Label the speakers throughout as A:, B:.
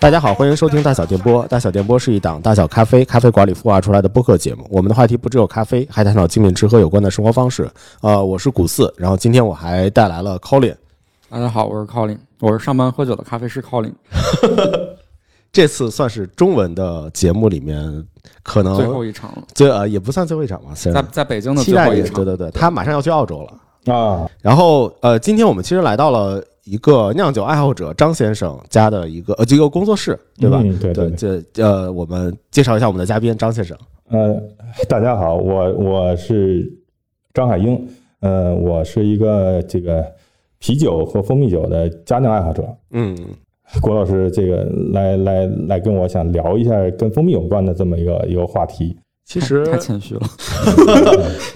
A: 大家好，欢迎收听大小电波。大小电波是一档大小咖啡咖啡馆里孵化出来的播客节目。我们的话题不只有咖啡，还探讨精品吃喝有关的生活方式。呃，我是古四，然后今天我还带来了 Colin。
B: 大家好，我是 Colin，我是上班喝酒的咖啡师 Colin。
A: 这次算是中文的节目里面可能
B: 最后一场了，
A: 最呃也不算最后一场吧，
B: 在在北京的
A: 期待也
B: 最后一场。
A: 对对对，他马上要去澳洲了。
C: 啊，
A: 然后呃，今天我们其实来到了一个酿酒爱好者张先生家的一个呃一个工作室，对吧？
C: 嗯对对
A: 这呃，我们介绍一下我们的嘉宾张先生。
C: 呃，大家好，我我是张海英，呃，我是一个这个啤酒和蜂蜜酒的家酿爱好者。
A: 嗯，
C: 郭老师，这个来来来跟我想聊一下跟蜂蜜有关的这么一个一个话题。
A: 其实
B: 太谦虚了，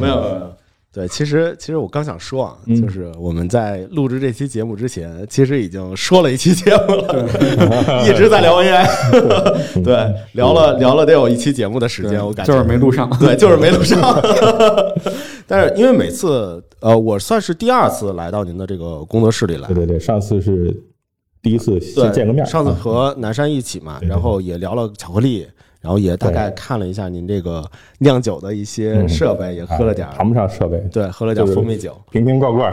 A: 没有没有没有。对，其实其实我刚想说啊，
C: 嗯
A: 就是我们在录制这期节目之前，其实已经说了一期节目了，一直在聊 AI，对，聊了聊了得有一期节目的时间，我感觉
B: 就是没录上。
A: 对，就是没录 上。但是因为每次呃，我算是第二次来到您的这个工作室里来
C: 对，对对，上次是第一次先见个面，
A: 上次
C: 啊
A: 和南山一起嘛，然后也聊了巧克力，然后也大概看了一下您这个酿酒的一些
C: 嗯。
A: 设备，也喝了点
C: 谈不上设备，
A: 对，喝了点蜂蜜酒。
C: 瓶瓶罐罐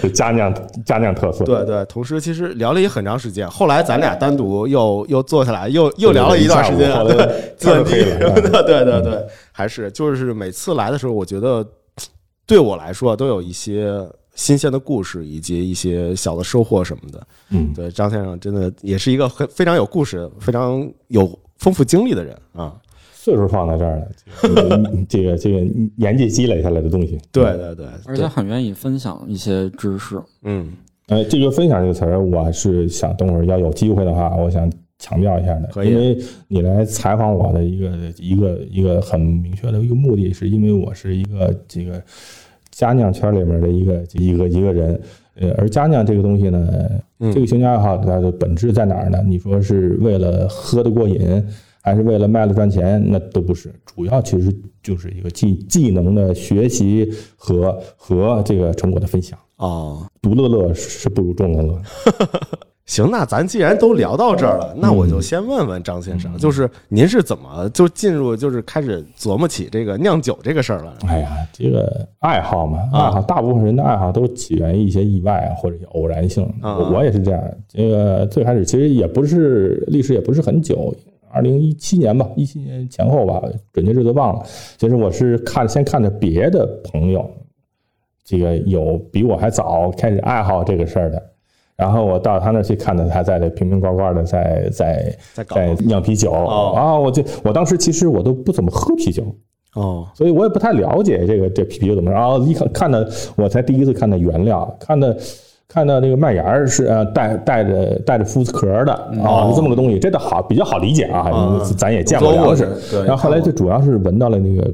C: 是家 酿家酿特色。
A: 对对，同时其实聊了也很长时间，后来咱俩单独又又坐下来，又又聊了一段时间，对，
C: 天儿
A: 计
C: 黑了
A: 什么的，对对对，还是就是每次来的时候，我觉得对我来说都有一些新鲜的故事，以及一些小的收获什么的。
C: 嗯，
A: 对，张先生真的也是一个很非常有故事、非常有丰富经历的人啊。
C: 岁数放在这儿了，这个这个年纪积累下来的东西。
A: 对对对，
B: 而且很愿意分享一些知识。
A: 嗯
C: 呃，这个分享这个词儿，我是想等会儿要有机会的话，我想强调一下的。
A: 可以
C: 因为你来采访我的一个一个一个很明确的一个目的，是因为我是一个这个家酿圈里面的一个一个一个人。呃，而家酿这个东西呢，
A: 嗯
C: 这个兴趣爱好它的本质在哪儿呢？你说是为了喝得过瘾，还是为了卖了赚钱？那都不是，主要其实就是一个技技能的学习和和这个成果的分享。
A: 哦，
C: 独乐乐是不如众乐乐。
A: 行，那咱既然都聊到这儿了，那我就先问问张先生，就是您是怎么就进入，就是开始琢磨起这个酿酒这个事儿了？
C: 哎呀，这个爱好嘛，
A: 啊
C: 爱好，大部分人的爱好都起源于一些意外或者是偶然性。
A: 啊
C: 我我也是这样。这个最开始其实也不是历史，也不是很久，二零一七年吧，一七年前后吧，准确日子忘了。其实我是看先看着别的朋友，这个有比我还早开始爱好这个事儿的。然后我到他那儿去看到他在这瓶瓶罐罐的在在
A: 在
C: 在酿啤酒。
A: 哦。
C: 啊！我就我当时其实我都不怎么喝啤酒，
A: 哦，
C: 所以我也不太了解这个这啤酒怎么着。然后一看看到，我才第一次看到原料，看到看到那个麦芽是呃带带着带着麸子壳的。啊，是这么个东西，这倒好比较好理解啊，
A: 啊
C: 咱也见过
A: 做过
C: 粮食。然后后来就主要是闻到了那个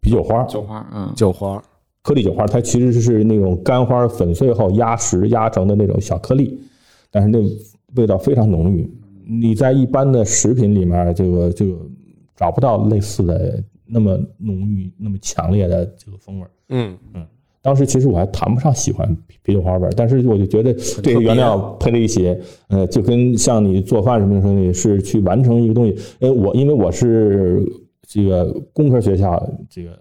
C: 啤酒花，
B: 酒花，嗯，
A: 酒花，
C: 颗粒酒花，它其实是那种干花粉碎后压实压成的那种小颗粒，但是那味道非常浓郁。你在一般的食品里面，这个这个找不到类似的那么浓郁、那么强烈的这个风味嗯。
A: 嗯
C: 当时其实我还谈不上喜欢啤啤酒花味，但是我就觉得这个原料配在一起，呃，就跟像你做饭什么的时候，你是去完成一个东西。呃，我因为我是这个工科学校这个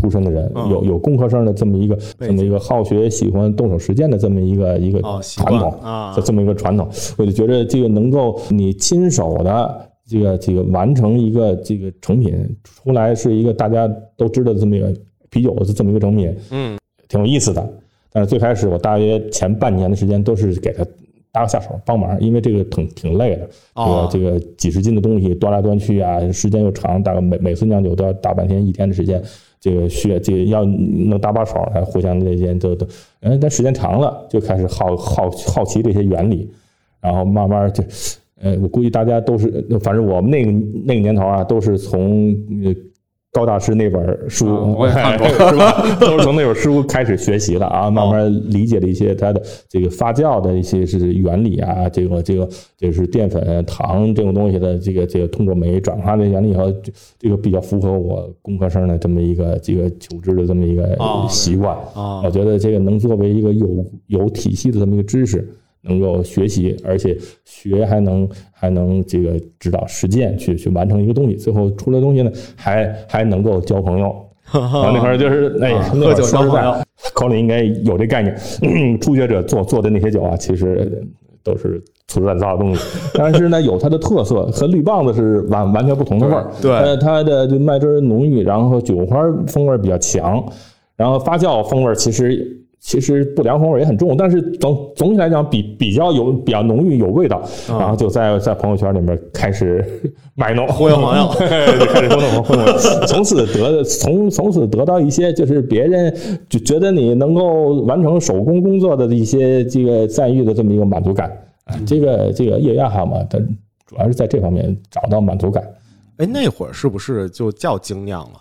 C: 出身的人，
A: 嗯。
C: 有有工科生的这么一个这么一个好学、喜欢动手实践的这么一个一个传统。
A: 啊
C: 这，么一个传统，我就觉得这个能够你亲手的这个这个完成一个这个成品出来，是一个大家都知道的这么一个啤酒的这么一个成品，
A: 嗯。
C: 挺有意思的。但是最开始我大约前半年的时间都是给他搭个下手帮忙，因为这个挺挺累的，
A: 哦。
C: 这个这个几十斤的东西端来端去啊，时间又长，大概每每次酿酒都要大半天一天的时间。这个需要这个要能搭把手，还互相之间都都，嗯，但时间长了就开始好好好奇这些原理，然后慢慢就，呃，我估计大家都是，反正我们那个那个年头啊，都是从高大师那本书，
B: 啊我也看过
C: 是吧？都是从那本书开始学习的啊，慢慢理解了一些它的这个发酵的一些是原理啊，这个这个就是淀粉、糖这种东西的这个这个通过酶转化的原理以后，这这个比较符合我工科生的这么一个这个求知的这么一个
A: 哦
C: 习惯。
A: 啊
C: 我觉得这个能作为一个有有体系的这么一个知识，能够学习，而且学还能还能这个指导实践去去完成一个东西，最后出来东西呢，还还能够交朋友。然后那会儿就是哎，
A: 喝酒交朋友，
C: 口里应该有这概念。初学者做做的那些酒啊，其实都是粗制滥造的东西，但是呢，有它的特色，和绿棒子是完完全不同的味儿。
A: 对
C: 呃，它的这麦汁浓郁，然后酒花风味比较强，然后发酵风味其实。其实不良风味也很重，但是总总体来讲比比较有比较浓郁有味道，然后就在在朋友圈里面开始 卖弄
A: 忽悠朋友
C: 就开始忽悠忽悠，从此得从从此得到一些就是别人就觉得你能够完成手工工作的一些这个赞誉的这么一个满足感啊，这个这个业余爱好嘛，它主要是在这方面找到满足感。
A: 哎，那会儿是不是就叫精酿了？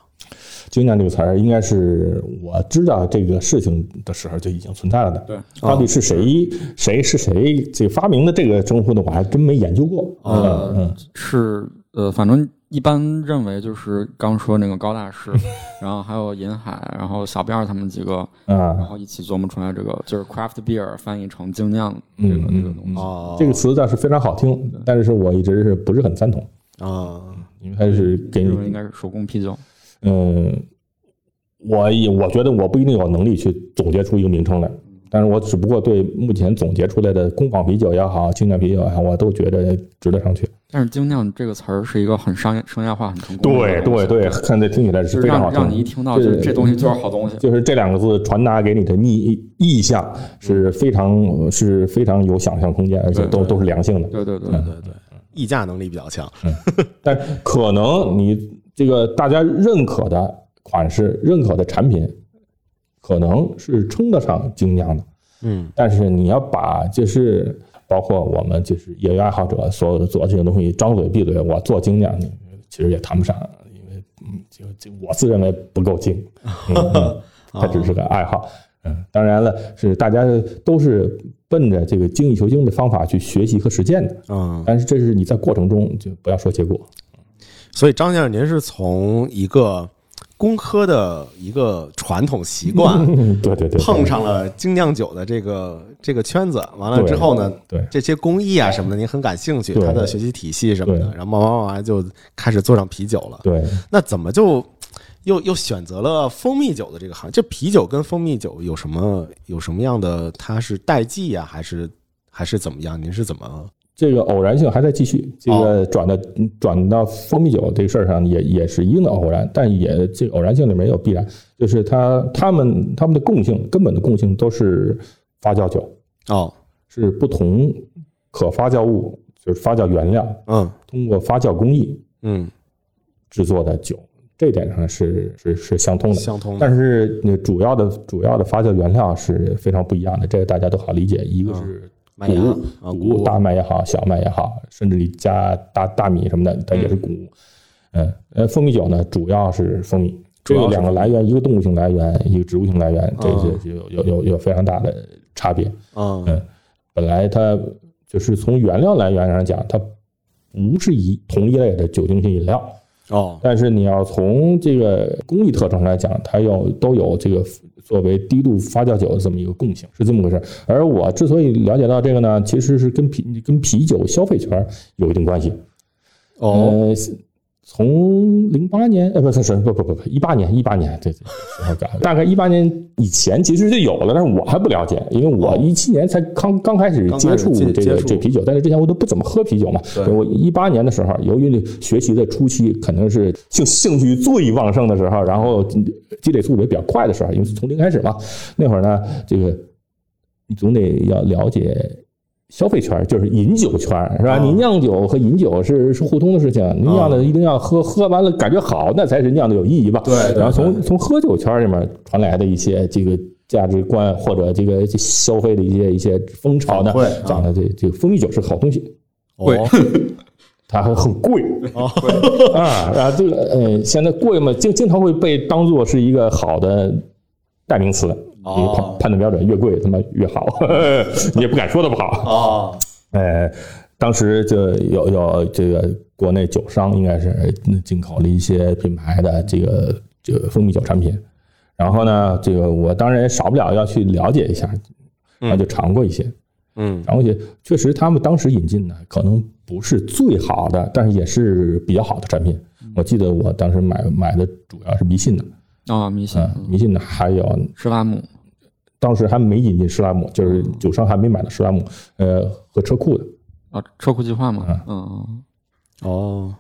C: 精酿这个词儿，应该是我知道这个事情的时候就已经存在了的。
B: 对，
C: 到底是谁谁是谁这个发明的这个称呼呢？我还真没研究过。
B: 呃
C: 嗯
B: 是呃，反正一般认为就是刚说那个高大师，然后还有银海，然后小辫儿他们几个，然
C: 啊，
B: 后一起琢磨出来这个就是 craft beer 翻译成精酿这个
C: 嗯
B: 这个东西。
A: 哦，
C: 这个词倒是非常好听，但是我一直是不是很赞同，
A: 啊，
C: 因为它是给你
B: 这个应该是手工啤酒。
C: 嗯，我也我觉得我不一定有能力去总结出一个名称来，但是我只不过对目前总结出来的工坊啤酒也好，精酿啤酒也好，我都觉得值得上去。
B: 但是精酿这个词儿是一个很商业、商业化、很成功的
C: 对对对，看这听起来
B: 是是
C: 非常好
B: 让让你一
C: 听。
B: 到就是这东西就是好东西。
C: 就是这两个字传达给你的意意象是非常是非常有想象空间，而且都都是良性的。
B: 对对对
A: 对对对，议价能力比较强。
C: 但可能你这个大家认可的款式、认可的产品，可能是称得上精酿的，
A: 嗯。
C: 但是你要把就是包括我们就是业余爱好者所有的做这些东西，张嘴闭嘴我做精酿，其实也谈不上，因为嗯，就就我自认为不够精，它只是个爱好。嗯，当然了，是大家都是奔着这个精益求精的方法去学习和实践的，
A: 嗯，
C: 但是这是你在过程中就不要说结果，
A: 所以张先生，您是从一个工科的一个传统习惯
C: 嗯，对对对，
A: 碰上了精酿酒的这个这个圈子，完了之后呢，
C: 对
A: 这些工艺啊什么的，您很感兴趣，
C: 对
A: 它的学习体系什么的，然后慢慢慢慢就开始做上啤酒了。
C: 对，
A: 那怎么就又又选择了蜂蜜酒的这个行业？这啤酒跟蜂蜜酒有什么有什么样的？它是代际呀、还是还是怎么样？您是怎么？
C: 这个偶然性还在继续，这个转到转到蜂蜜酒这个事儿上也也是一定的偶然，但也这个偶然性里面也有必然，就是它它们它们的共性根本的共性都是发酵酒，
A: 哦，
C: 是不同可发酵物就是发酵原料
A: 嗯
C: 通过发酵工艺
A: 嗯，
C: 制作的酒，这点上是是是相通的。
A: 相通的。
C: 但是那主要的主要的发酵原料是非常不一样的，这个大家都好理解。一个是
A: 麦芽
C: 谷
A: 啊，
C: 谷
A: 物
C: 大麦也好，小麦也好，甚至你加大大米什么的，它也是谷物。嗯，呃，蜂蜜酒呢，主要是蜂蜜，这两个来源，一个动物性来源，一个植物性来源，这
A: 啊
C: 些就有有有有非常大的差别。
A: 嗯
C: 嗯，本来它就是从原料来源上讲，它不是一同一类的酒精性饮料，
A: 哦
C: 但是你要从这个工艺特征来讲，它要都有这个作为低度发酵酒的这么一个共性，是这么回事。而我之所以了解到这个呢，其实是跟啤跟啤酒消费圈有一定关系。
A: 哦
C: 呃，从零八年呃不是是不不不不一八年一八年对对 大概一八年以前其实就有了，但是我还不了解，因为我一七年才刚刚开始接触这个这啤酒，但是之前我都不怎么喝啤酒嘛。
A: 对
C: 我一八年的时候，由于学习的初期可能是兴兴趣最旺盛的时候，然后积累速度也比较快的时候，因为是从零开始嘛，那会儿呢，这个你总得要了解。消费圈就是饮酒圈，是吧？
A: 啊。
C: 你酿酒和饮酒是是互通的事情，你酿的一定要喝，喝完了感觉好，那才是酿的有意义吧？
A: 对对
C: 然后从从喝酒圈里面传来的一些这个价值观或者这个消费的一些一些风潮呢
A: 反馈啊，
C: 讲的这这个蜂蜜酒是好东西，
A: 哦。
C: 它还很贵。
A: 哦
C: 啊，然后这个呃，现在贵嘛，经经常会被当做是一个好的代名词，
A: 哦
C: 一个判判断标准，越贵他妈越好，你也不敢说它不好。
A: 啊。
C: 哎，当时就有有这个国内酒商应该是进口了一些品牌的这个这个蜂蜜酒产品，然后呢，这个我当然也少不了要去了解一下，然后就尝过一些，
A: 嗯
C: 然后也确实他们当时引进的可能不是最好的，但是也是比较好的产品。我记得我当时买买的主要是迷信的，
B: 啊，迷信
C: 嗯，迷信的还有
B: 施拉姆。
C: 当时还没引进施拉姆，就是酒商还没买到施拉姆，呃，和车库的。
B: 啊，车库计划嘛
C: 嗯，
B: 嗯
A: 哦，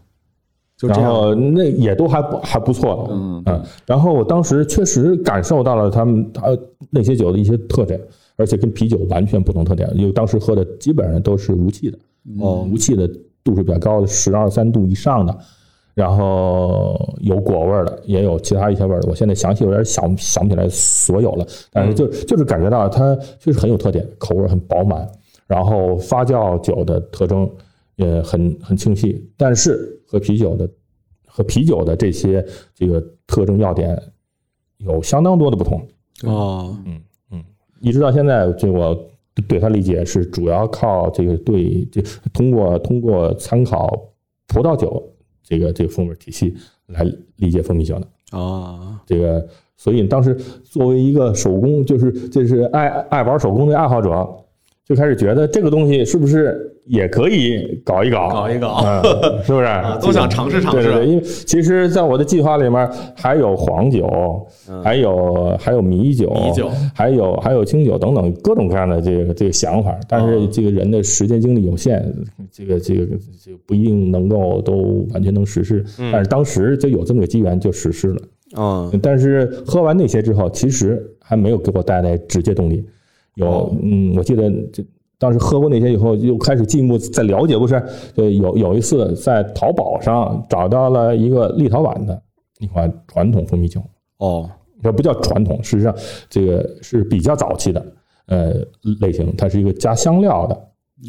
A: 就这
C: 然
A: 样。
C: 后那也都还不还不错的，
B: 嗯
C: 嗯，然后我当时确实感受到了他们他那些酒的一些特点，而且跟啤酒完全不同特点，因为当时喝的基本上都是无气的，
A: 哦。
C: 无气的度数比较高的，十二三度以上的，然后有果味儿的，也有其他一些味儿的。我现在详细有点想想不起来所有了，但是就就是感觉到它确实很有特点，口味很饱满，然后发酵酒的特征也很很清晰，但是和啤酒的和啤酒的这些这个特征要点有相当多的不同。
A: 哦，
C: 一直到现在，这我对它理解是主要靠这个对这通过通过参考葡萄酒这个这个风味体系来理解蜂蜜胶囊
A: 啊，
C: 这个，所以当时作为一个手工，就是这是爱爱玩手工的爱好者，就开始觉得这个东西是不是也可以搞一搞，
A: 搞一搞
C: 嗯，是不是？
A: 都想尝试尝试
C: 对对对，因为其实在我的计划里面还有黄酒，还有还有米酒，
A: 米酒
C: 还有还有清酒等等各种各样的这个这个想法，但是这个人的时间精力有限，这个这个这个不一定能够都完全能实施。但是当时就有这么个机缘就实施了。
A: 嗯
C: 但是喝完那些之后，其实还没有给我带来直接动力。有，嗯，我记得这当时喝过那些以后，又开始进一步在了解，不是？对，有有一次在淘宝上找到了一个立陶宛的一款传统蜂蜜酒，
A: 哦，
C: 这不叫传统，事实上这个是比较早期的呃类型，它是一个加香料的，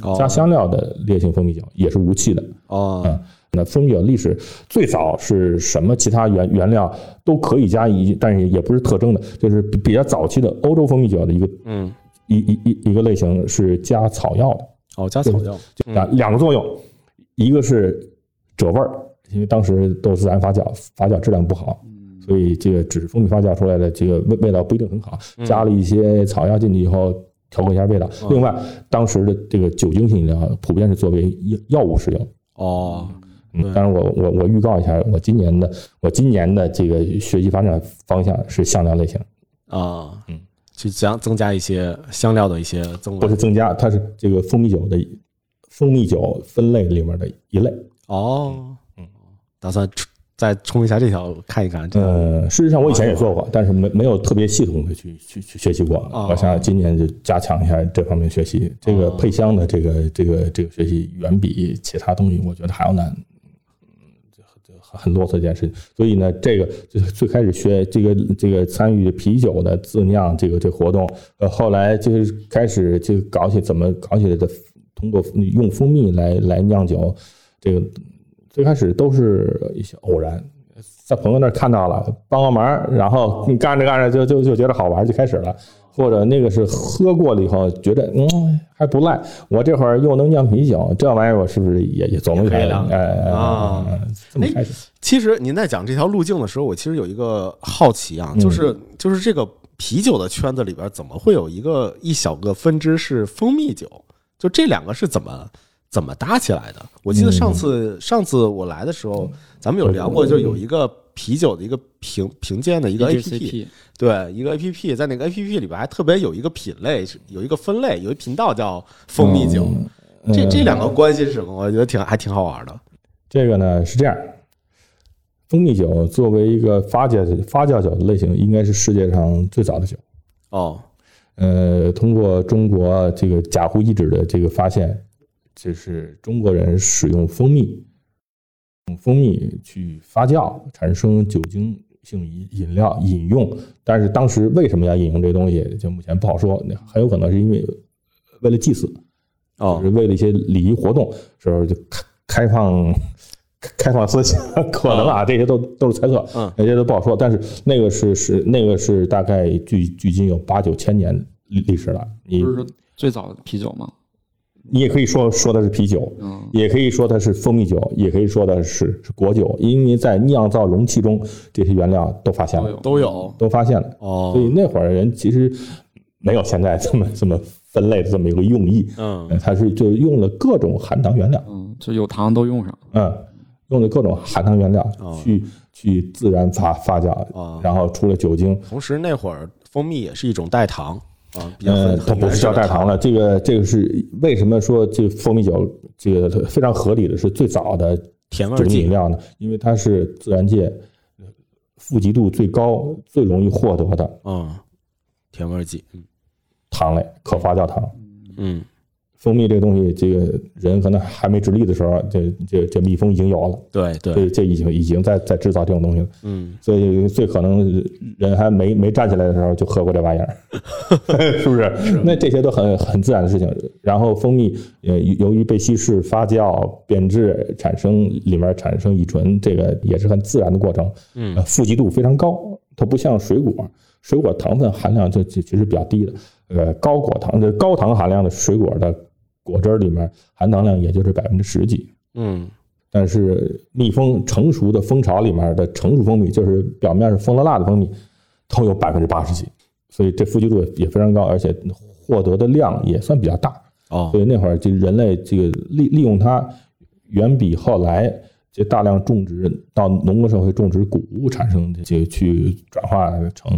A: 哦
C: 加香料的烈性蜂蜜酒，也是无气的。
A: 哦
C: 嗯，那蜂蜜酒历史最早是什么？其他原原料都可以加一，但是也不是特征的，就是比比较早期的欧洲蜂蜜酒的一个
A: 嗯
C: 一一一一个类型是加草药的，
A: 哦，加草药
C: 就两两个作用，一个是褶味儿，因为当时都是自然发酵，发酵质量不好，所以这个只是蜂蜜发酵出来的这个味味道不一定很好，加了一些草药进去以后。调和一下味道。另外，当时的这个酒精性饮料普遍是作为药药物使用，
A: 哦，
C: 嗯，当然我我我预告一下，我今年的我今年的这个学习发展方向是香料类型，
A: 啊，
C: 嗯，
A: 去增增加一些香料的一些增味
C: 不是增加，它是这个蜂蜜酒的蜂蜜酒分类里面的一类。
A: 哦，
C: 嗯，
A: 打算再冲一下这条看一看。
C: 呃，事实上我以前也做过，但是没没有特别系统的去去去学习过。
A: 哦
C: 我想今年就加强一下这方面学习。这个配香的这个这个这个学习远比其他东西我觉得还要难。很啰嗦一件事情，所以呢，这个就是最开始学这个这个参与啤酒的自酿这个这活动，呃，后来就是开始就搞起怎么搞起来的，通过用蜂蜜来来酿酒，这个最开始都是一些偶然，在朋友那儿看到了，帮个忙，然后你干着干着就就就觉得好玩，就开始了。或者那个是喝过了以后觉得嗯还不赖，我这会儿又能酿啤酒，这玩意儿我是不是也也总能开
A: 也可以酿
C: 哎哎
A: 啊
C: 哎，这么开始。
A: 其实您在讲这条路径的时候，我其实有一个好奇啊，
C: 嗯
A: 就是就是这个啤酒的圈子里边，怎么会有一个一小个分支是蜂蜜酒？就这两个是怎么怎么搭起来的？我记得上次上次我来的时候，咱们有聊过，就有一个啤酒的一个评评鉴的一个 A P P，对，一个 A P P，在那个 A P P 里边还特别有一个品类，有一个分类，有一频道叫蜂蜜酒。这这两个关系是什么？我觉得挺还挺好玩的。
C: 这个呢是这样，蜂蜜酒作为一个发酵发酵酒的类型，应该是世界上最早的酒。
A: 哦，
C: 呃，通过中国这个甲湖遗址的这个发现，就是中国人使用蜂蜜，用蜂蜜去发酵，产生酒精性饮饮料饮用。但是当时为什么要饮用这东西，就目前不好说，那很有可能是因为为了祭祀，
A: 哦
C: 就是为了一些礼仪活动时候就开开放开放思想，可能啊，这些都都是猜测，
A: 嗯
C: 这些都不好说。但是那个是是那个是大概距距今有八九千年历历史了，你
B: 不是说最早的啤酒吗？
C: 你也可以说说它是啤酒，
B: 嗯，
C: 也可以说它是蜂蜜酒，也可以说它是是果酒，因为在酿造容器中这些原料都发现了
B: 都有，
A: 都
C: 发现了。
A: 哦
C: 所以那会儿人其实没有现在这么这么分类的这么一个用意。
A: 嗯
C: 呃它是就用了各种含糖原料，
B: 嗯，就有糖都用上。
C: 嗯，用了各种含糖原料
A: 哦
C: 去去自然发发酵
A: 哦，
C: 然后出了酒精。
A: 同时那会儿蜂蜜也是一种代糖啊，比较
C: 呃它不是叫代糖了，这个这个是为什么说这蜂蜜酒这个非常合理的是最早的
A: 甜味剂
C: 饮料呢？因为它是自然界富集度最高、最容易获得的
A: 嗯，甜味剂，嗯
C: 糖类，可发酵糖。
A: 嗯
C: 蜂蜜这个东西，这个人可能还没直立的时候，这这这蜜蜂已经有了，
A: 对对，
C: 这这已经已经在在制造这种东西了。
A: 嗯
C: 所以最可能人还没没站起来的时候就喝过这玩意儿，是不是？那这些都很很自然的事情。然后蜂蜜呃由于被稀释、发酵、变质，产生里面产生乙醇，这个也是很自然的过程。
A: 嗯
C: 呃，富集度非常高，它不像水果，水果糖分含量就其其实比较低的。呃，高果糖的高糖含量的水果的果汁里面含糖量也就是百分之十几。
A: 嗯
C: 但是蜜蜂成熟的蜂巢里面的成熟蜂蜜，就是表面是蜂蜡蜡的蜂蜜，都有百分之八十几，所以这富集度也非常高，而且获得的量也算比较大。
A: 哦
C: 所以那会儿就人类这个利利用它，远比后来这大量种植到农耕社会种植谷物产生的这个去转化成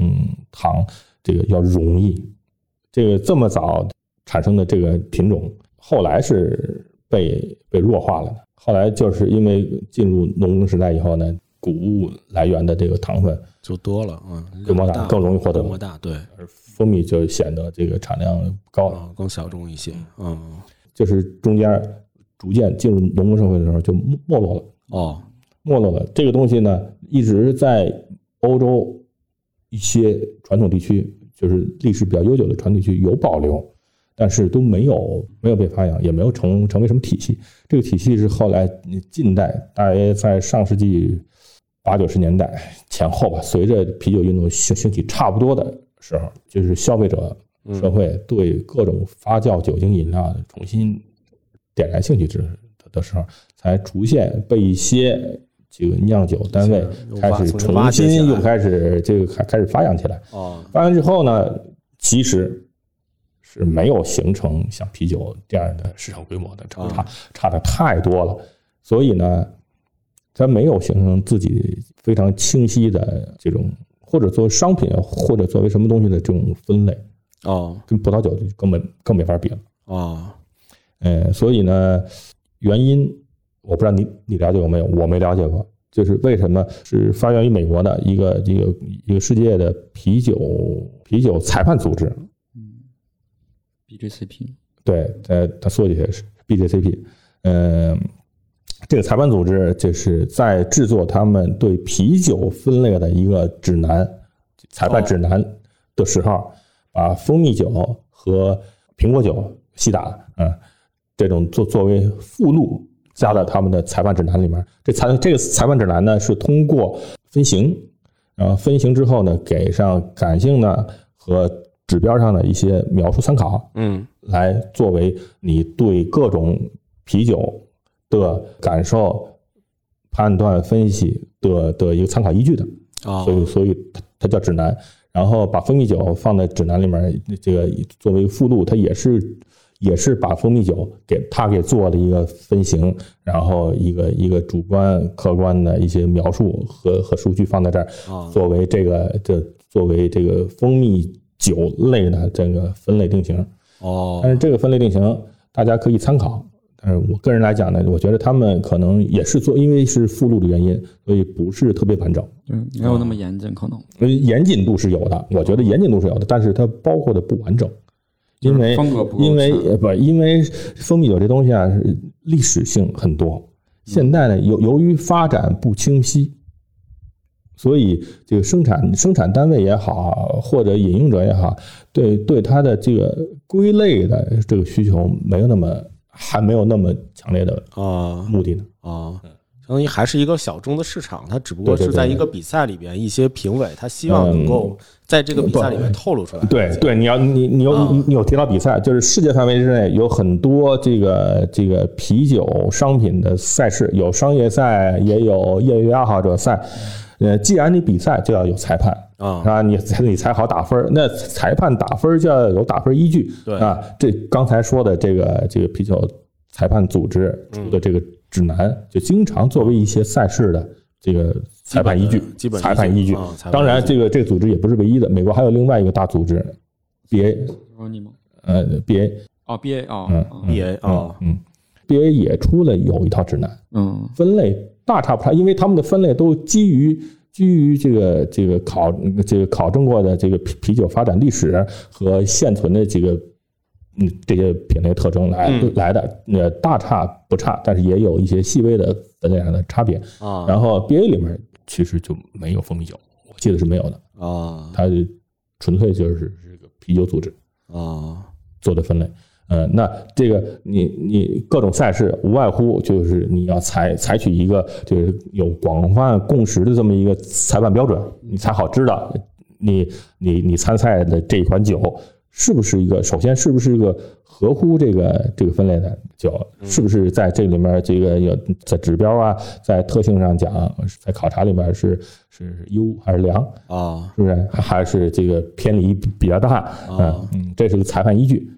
C: 糖，这个要容易。这个这么早产生的这个品种，后来是被被弱化了的。后来就是因为进入农耕时代以后呢，谷物来源的这个糖分
A: 就多了，嗯，
C: 规模大，更容易获得
A: 规。模大，对，
C: 而蜂蜜就显得这个产量高了。
A: 啊，更小众一些，嗯
C: 就是中间逐渐进入农耕社会的时候就没没落了，
A: 哦，
C: 没落了。这个东西呢，一直在欧洲一些传统地区，就是历史比较悠久的传统地区有保留，但是都没有没有被发扬，也没有成成为什么体系。这个体系是后来近代，大约在上世纪八九十年代前后吧，随着啤酒运动兴兴起差不多的时候，就是消费者社会对各种发酵酒精饮料重新点燃兴趣之的时候，才逐渐被一些这个酿酒单位开始
A: 重新
C: 又开始这个开开始发扬起来。
A: 哦，
C: 发扬之后呢，其实是没有形成像啤酒这样的市场规模的，差差差的太多了。所以呢，它没有形成自己非常清晰的这种，或者作为商品，或者作为什么东西的这种分类，
A: 啊
C: 跟葡萄酒就根本更没法比了。
A: 啊，
C: 呃，所以呢，原因我不知道你你了解过没有？我没了解过。就是为什么是发源于美国的一个一个一个世界的啤酒啤酒裁判组织，
B: BJCP
C: 对，呃，它缩写是 BJCP，嗯、这个裁判组织就是在制作他们对啤酒分类的一个指南，裁判指南的时候，把蜂蜜酒和苹果酒、西打，嗯，这种作作为附录加到他们的裁判指南里面。这裁这个裁判指南呢，是通过分型，然后分型之后呢，给上感性的和指标上的一些描述参考，
A: 嗯。
C: 来作为你对各种啤酒的感受、判断、分析的的一个参考依据的，
A: 哦。
C: 所以所以它它叫指南。然后把蜂蜜酒放在指南里面，这个作为附录，它也是也是把蜂蜜酒给它给做了一个分型，然后一个一个主观、客观的一些描述和和数据放在这儿，
A: 哦。
C: 作为这个这作为这个蜂蜜酒类的这个分类定型。
A: 哦
C: 但是这个分类定型大家可以参考。但是我个人来讲呢，我觉得他们可能也是做，因为是附录的原因，所以不是特别完整。
B: 嗯，没有那么严谨，可能
C: 呃，严谨度是有的，我觉得严谨度是有的，但是它包括的不完整，因为
B: 风格不
C: 因为不因为蜂蜜酒这东西啊，是历史性很多，现在呢由由于发展不清晰，所以这个生产生产单位也好，或者饮用者也好，对对它的这个归类的这个需求没有那么还没有那么强烈的
A: 啊
C: 目的呢。
A: 啊，相当于还是一个小众的市场，它只不过是在一个比赛里边，一些评委他希望能够在这个比赛里面透露出来。
C: 对对，你要你你有你你有提到比赛，就是世界范围之内有很多这个这个啤酒商品的赛事，有商业赛，也有业余爱好者赛。呃，既然你比赛就要有裁判，
A: 啊
C: 啊，你才你才好打分儿。那裁判打分儿就要有打分依据，
A: 对
C: 啊。这刚才说的这个这个啤酒裁判组织出的这个指南，就经常作为一些赛事的这个裁判依据，
A: 基本
C: 裁判依据。
A: 啊裁判
C: 当然，这个这个组织也不是唯一的，美国还有另外一个大组织，BA，
B: 说你吗？
C: 呃，BA，
B: 哦，BA 哦
A: ，BA 啊，
C: 嗯，BA 也出了有一套指南，
B: 嗯
C: 分类大差不差，因为他们的分类都基于基于这个这个考这个考证过的这个啤啤酒发展历史和现存的这个嗯这些品类特征来、
A: 嗯
C: 来的，呃大差不差，但是也有一些细微的分类上的差别。
A: 啊，
C: 然后 BA 里面其实就没有蜂蜜酒，我记得是没有的，
A: 啊
C: 它纯粹就是这个啤酒组织。
A: 啊
C: 做的分类。呃，那这个你你各种赛事无外乎就是你要采采取一个就是有广泛共识的这么一个裁判标准，你才好知道你你你参赛的这款酒是不是一个首先是不是一个合乎这个这个分类的酒，是不是在这里面这个有在指标啊，在特性上讲，在考察里面是是优还是良，
A: 啊
C: 是不是？还是这个偏离比较大？嗯
A: 啊
C: 嗯，这是个裁判依据。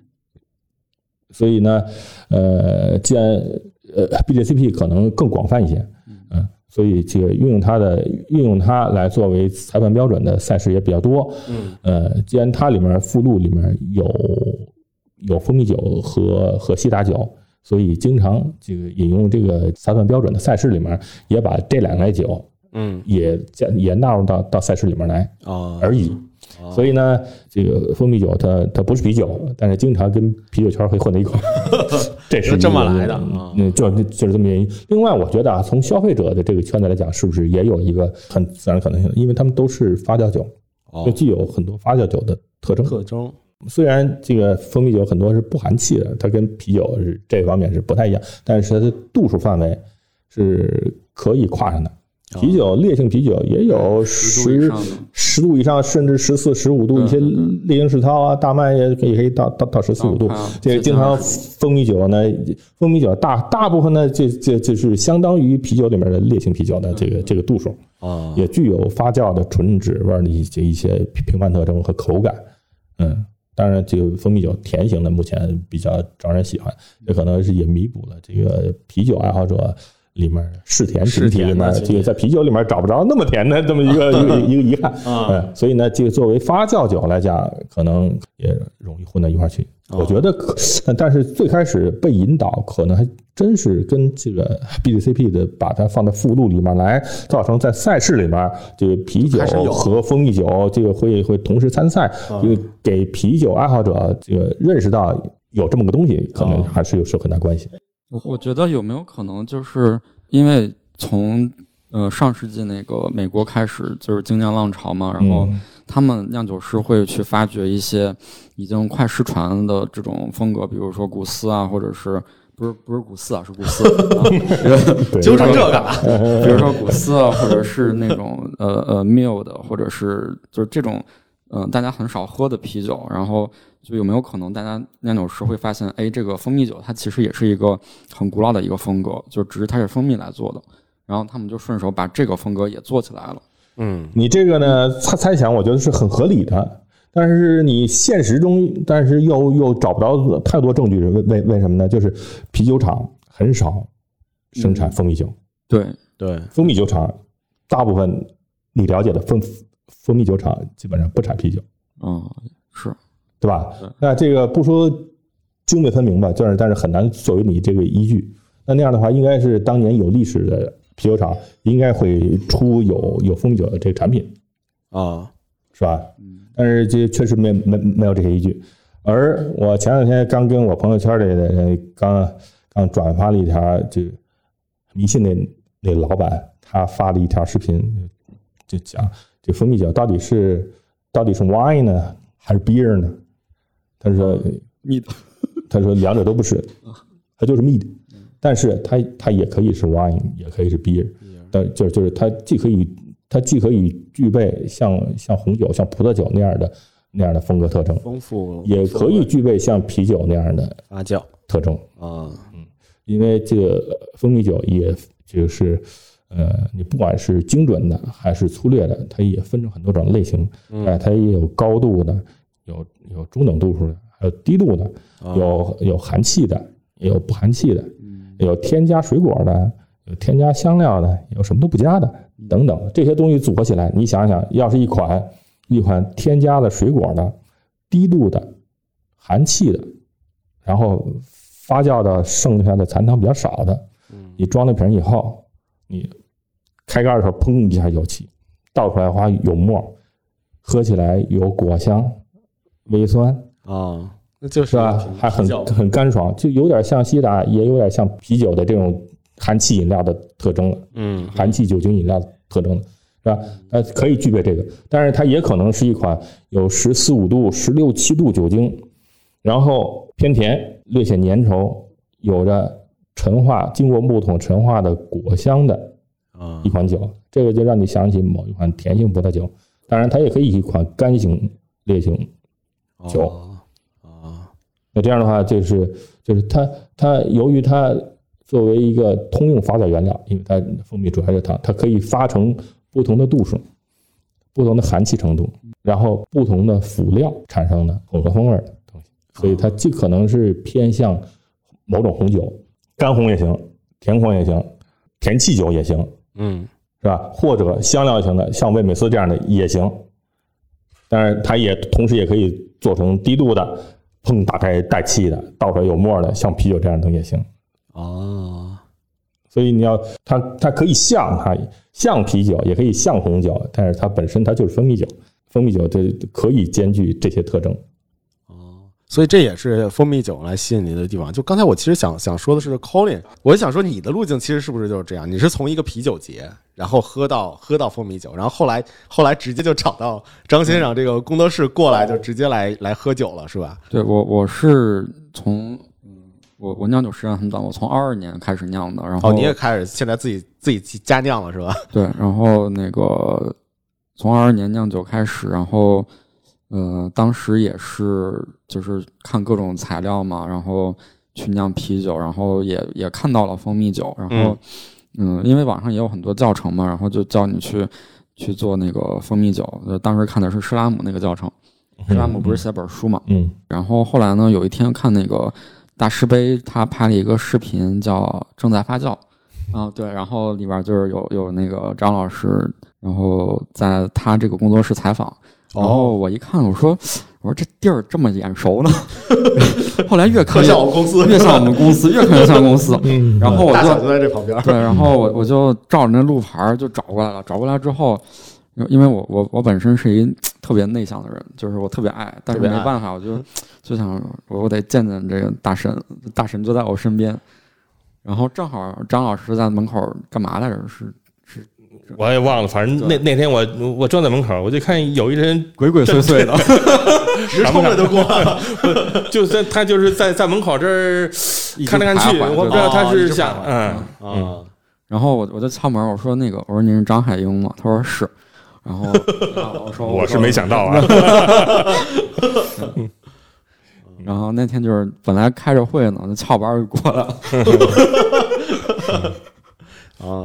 C: 所以呢，呃，既然呃 BJCP 可能更广泛一些，嗯，所以这个运用它的运用它来作为裁判标准的赛事也比较多。
A: 嗯
C: 呃，既然它里面附录里面有有蜂蜜酒和和西达酒，所以经常这个引用这个裁判标准的赛事里面，也把这两类酒
A: 嗯
C: 也加也纳入到到赛事里面来
A: 啊
C: 而已。所以呢，这个蜂蜜酒它它不是啤酒，但是经常跟啤酒圈会混在一块儿，这是
A: 是这么来的啊
C: 嗯，就就是这么原因。另外，我觉得啊，从消费者的这个圈子来讲，是不是也有一个很自然的可能性？因为他们都是发酵酒，
A: 哦
C: 就具有很多发酵酒的特征。
A: 特征
C: 虽然这个蜂蜜酒很多是不含气的，它跟啤酒是这方面是不太一样，但是它的度数范围是可以跨上的。啤酒烈性啤酒也有十
B: 十度以上
C: 甚至十四、十五度，一些烈性世涛啊、大麦也可以可以到到到十四五度。这个经常蜂蜜酒呢，蜂蜜酒大大部分呢，这这就是相当于啤酒里面的烈性啤酒的这个这个度数。
A: 啊
C: 也具有发酵的纯脂味的一些一些平凡特征和口感。嗯，当然，这个蜂蜜酒甜型的目前比较招人喜欢，也可能是也弥补了这个啤酒爱好者里面是甜群体里面，
A: 嗜甜的
C: 这个在啤酒里面找不着那么甜的这么一个 一个一个遗憾。
A: 啊
C: 嗯，所以呢，这个作为发酵酒来讲，可能也容易混到一块儿去。我觉得可，但是最开始被引导，可能还真是跟这个 BDCP 的把它放到附录里面来，造成在赛事里面这个啤酒和蜂蜜酒这个会会同时参赛，因为给啤酒爱好者这个认识到有这么个东西，可能还是有是有很大关系。
B: 我我觉得有没有可能，就是因为从呃上世纪那个美国开始就是精酿浪潮嘛，然后
C: 嗯。
B: 他们酿酒师会去发掘一些已经快失传的这种风格，比如说古斯啊，或者是不是不是古斯啊，是古斯，
A: 纠正这个
B: 比如说古斯啊，或者是那种呃呃 mild 的，或者是就是这种嗯、呃大家很少喝的啤酒，然后就有没有可能大家酿酒师会发现，哎，这个蜂蜜酒它其实也是一个很古老的一个风格，就只是它是蜂蜜来做的，然后他们就顺手把这个风格也做起来了。
A: 嗯
C: 你这个呢，猜猜想，我觉得是很合理的。但是你现实中，但是又又找不到太多证据，为为为什么呢？就是啤酒厂很少生产蜂蜜酒，
B: 对，
A: 对
C: 蜂蜜酒厂大部分你了解的蜂蜂蜜酒厂基本上不产啤酒，
B: 嗯，是，
C: 对吧？那这个不说泾渭分明吧，就是但是很难作为你这个依据。那那样的话，应该是当年有历史的啤酒厂应该会出有有蜂蜜酒的这个产品，
A: 啊
C: 是吧？
B: 嗯
C: 但是这确实没没没有这些依据。而我前两天刚跟我朋友圈里的人刚刚转发了一条，就迷信那那老板他发了一条视频，就讲这蜂蜜酒到底是到底是 wine 呢还是 beer 呢？他说
B: 蜜的，
C: 他说两者都不是，它就是 mead，但是它它也可以是 wine，也可以是 beer，但就是就是它既可以它既可以具备像像红酒、像葡萄酒那样的那样的风格特征，
A: 丰富
C: 也可以具备像啤酒那样的
A: 发酵。
C: 特征。
A: 啊。
C: 因为这个蜂蜜酒也就是呃，你不管是精准的还是粗略的，它也分成很多种类型。哎，它也有高度的，有有中等度数的，还有低度的，有有含气的，也有不含气的，有添加水果的，有添加香料的，有什么都不加的，等等。这些东西组合起来，你想想，要是一款一款添加了水果的、低度的、含气的，然后发酵的剩下的残糖比较少的，你装了瓶以后，你开盖的时候，砰一下有气，倒出来的话有沫，喝起来有果香、微酸，
A: 啊，那就是
C: 是吧？还很很干爽，就有点像西打，也有点像啤酒的这种含气饮料的特征了。
A: 嗯
C: 含气酒精饮料特征的，是吧？呃，可以具备这个，但是它也可能是一款有十四五度、十六七度酒精，然后偏甜、略显粘稠，有着陈化、经过木桶陈化的果香的
A: 啊
C: 一款酒。这个就让你想起某一款甜性葡萄酒，当然它也可以一款干型烈性。酒
A: 哦啊
C: 那这样的话，就是就是它它由于它作为一个通用发酵原料，因为它蜂蜜主要是糖，它可以发成不同的度数、不同的含气程度，然后不同的辅料产生的混合风味的东西，所以它既可能是偏向某种红酒，干红也行，甜红也行，甜气酒也行，
A: 嗯
C: 是吧？或者香料型的，像味美思这样的也行。当然，它也同时也可以做成低度的，砰打开带气的，倒出来有沫的，像啤酒这样的也行。
A: 哦
C: 所以你要它它可以像它像啤酒，也可以像红酒，但是它本身它就是蜂蜜酒，蜂蜜酒它可以兼具这些特征。
A: 哦，所以这也是蜂蜜酒来吸引你的地方。就刚才我其实想想说的是 Colin，我想说你的路径其实是不是就是这样？你是从一个啤酒节，然后喝到喝到蜂蜜酒，然后后来后来直接就找到张先生这个工作室过来，就直接来来喝酒了，是吧？
B: 对我我是从嗯，我我酿酒时间很短，我从二二年开始酿的，然后
A: 哦，你也开始现在自己自己加酿了是吧？
B: 对，然后那个从二二年酿酒开始，然后呃，当时也是就是看各种材料嘛，然后去酿啤酒，然后也也看到了蜂蜜酒，然后嗯因为网上也有很多教程嘛，然后就叫你去去做那个蜂蜜酒。呃，当时看的是施拉姆那个教程，施拉姆不是写本书嘛，
C: 嗯
B: 然后后来呢，有一天看那个大师杯，他拍了一个视频叫《正在发酵》，啊对，然后里边就是有有那个张老师，然后在他这个工作室采访，然后我一看，我说我说这地儿这么眼熟呢，后来越看越
A: 像我们公司，
B: 越像我们公司，越看越像公司，
C: 嗯
B: 然后我就
A: 在这旁边。
B: 对，然后我我就照着那路牌儿就找过来了。找过来之后，因为我我我本身是一特别内向的人，就是我特别爱，但是没办法，我就就想我我得见见这个大神，大神就在我身边。然后正好张老师在门口干嘛来着？是
C: 我也忘了，反正那那天我我正在门口，我就看有一人
B: 鬼鬼祟祟的，
A: 直冲着就过来了。
C: 就在他就是在在门口这儿看来看去，我不知道他是想嗯
A: 啊，
B: 然后我我就敲门，我说那个，我说您是张海英吗？他说是。然后然 后我说
C: 我是没想到啊，
B: 然后那天就是本来开着会呢，那翘班就过来了。
A: 啊，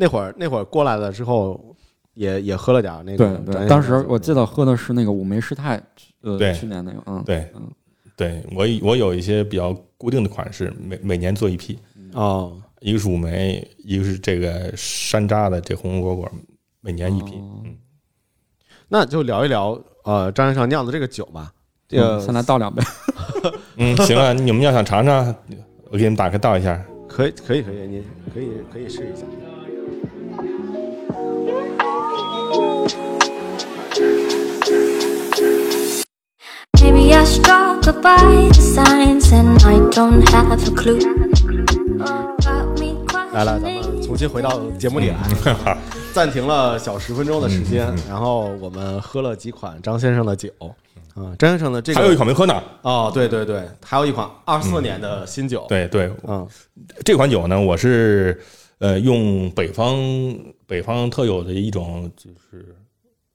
A: 那会儿那会儿过来了之后，也也喝了点那个
B: 对对，当时我记得喝的是那个五梅师太，去年那个，嗯，
C: 对
B: 嗯
C: 对我我有一些比较固定的款式，每每年做一批，
A: 哦，
C: 一个是五梅，一个是这个山楂的这红红果果，每年一批。
B: 哦
C: 嗯，
A: 那就聊一聊呃张先生酿的这个酒吧。这个
B: 嗯现在倒两杯，
C: 嗯，行啊，你们要想尝尝，我给你们打开倒一下。
A: 可以可以可以，你可以可以试一下。
D: Maybe I struck by the signs and I don't have a clue.
A: 来来，咱们重新回到节目里来。暂停了小十分钟的时间，然后我们喝了几款张先生的酒。啊，张先生的这个
C: 还有一款没喝呢。
A: 哦，对对对，还有一款二四年的新酒。，
C: 对对，
A: 嗯
C: 这款酒呢，我是呃用北方北方特有的一种就是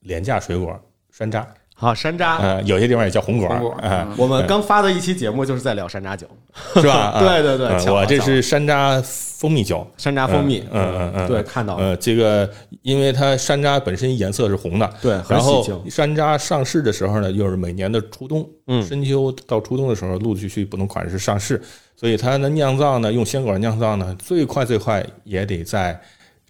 C: 廉价水果山楂，
A: 好，山楂。
C: 呃，有些地方也叫红果
B: 红果
C: 儿，啊，
A: 我们刚发的一期节目就是在聊山楂酒，
C: 是吧？啊
A: 对对对
C: 我这是山楂蜂蜜酒，
A: 山楂蜂蜜。
C: 嗯嗯嗯，
A: 对，看到了。
C: 呃，这个因为它山楂本身颜色是红的，
A: 对很
C: 然后山楂上市的时候呢，又是每年的初冬，
A: 嗯
C: 深秋到初冬的时候，陆陆续续不同款式上市，所以它的酿造呢，用鲜果酿造呢，最快最快也得在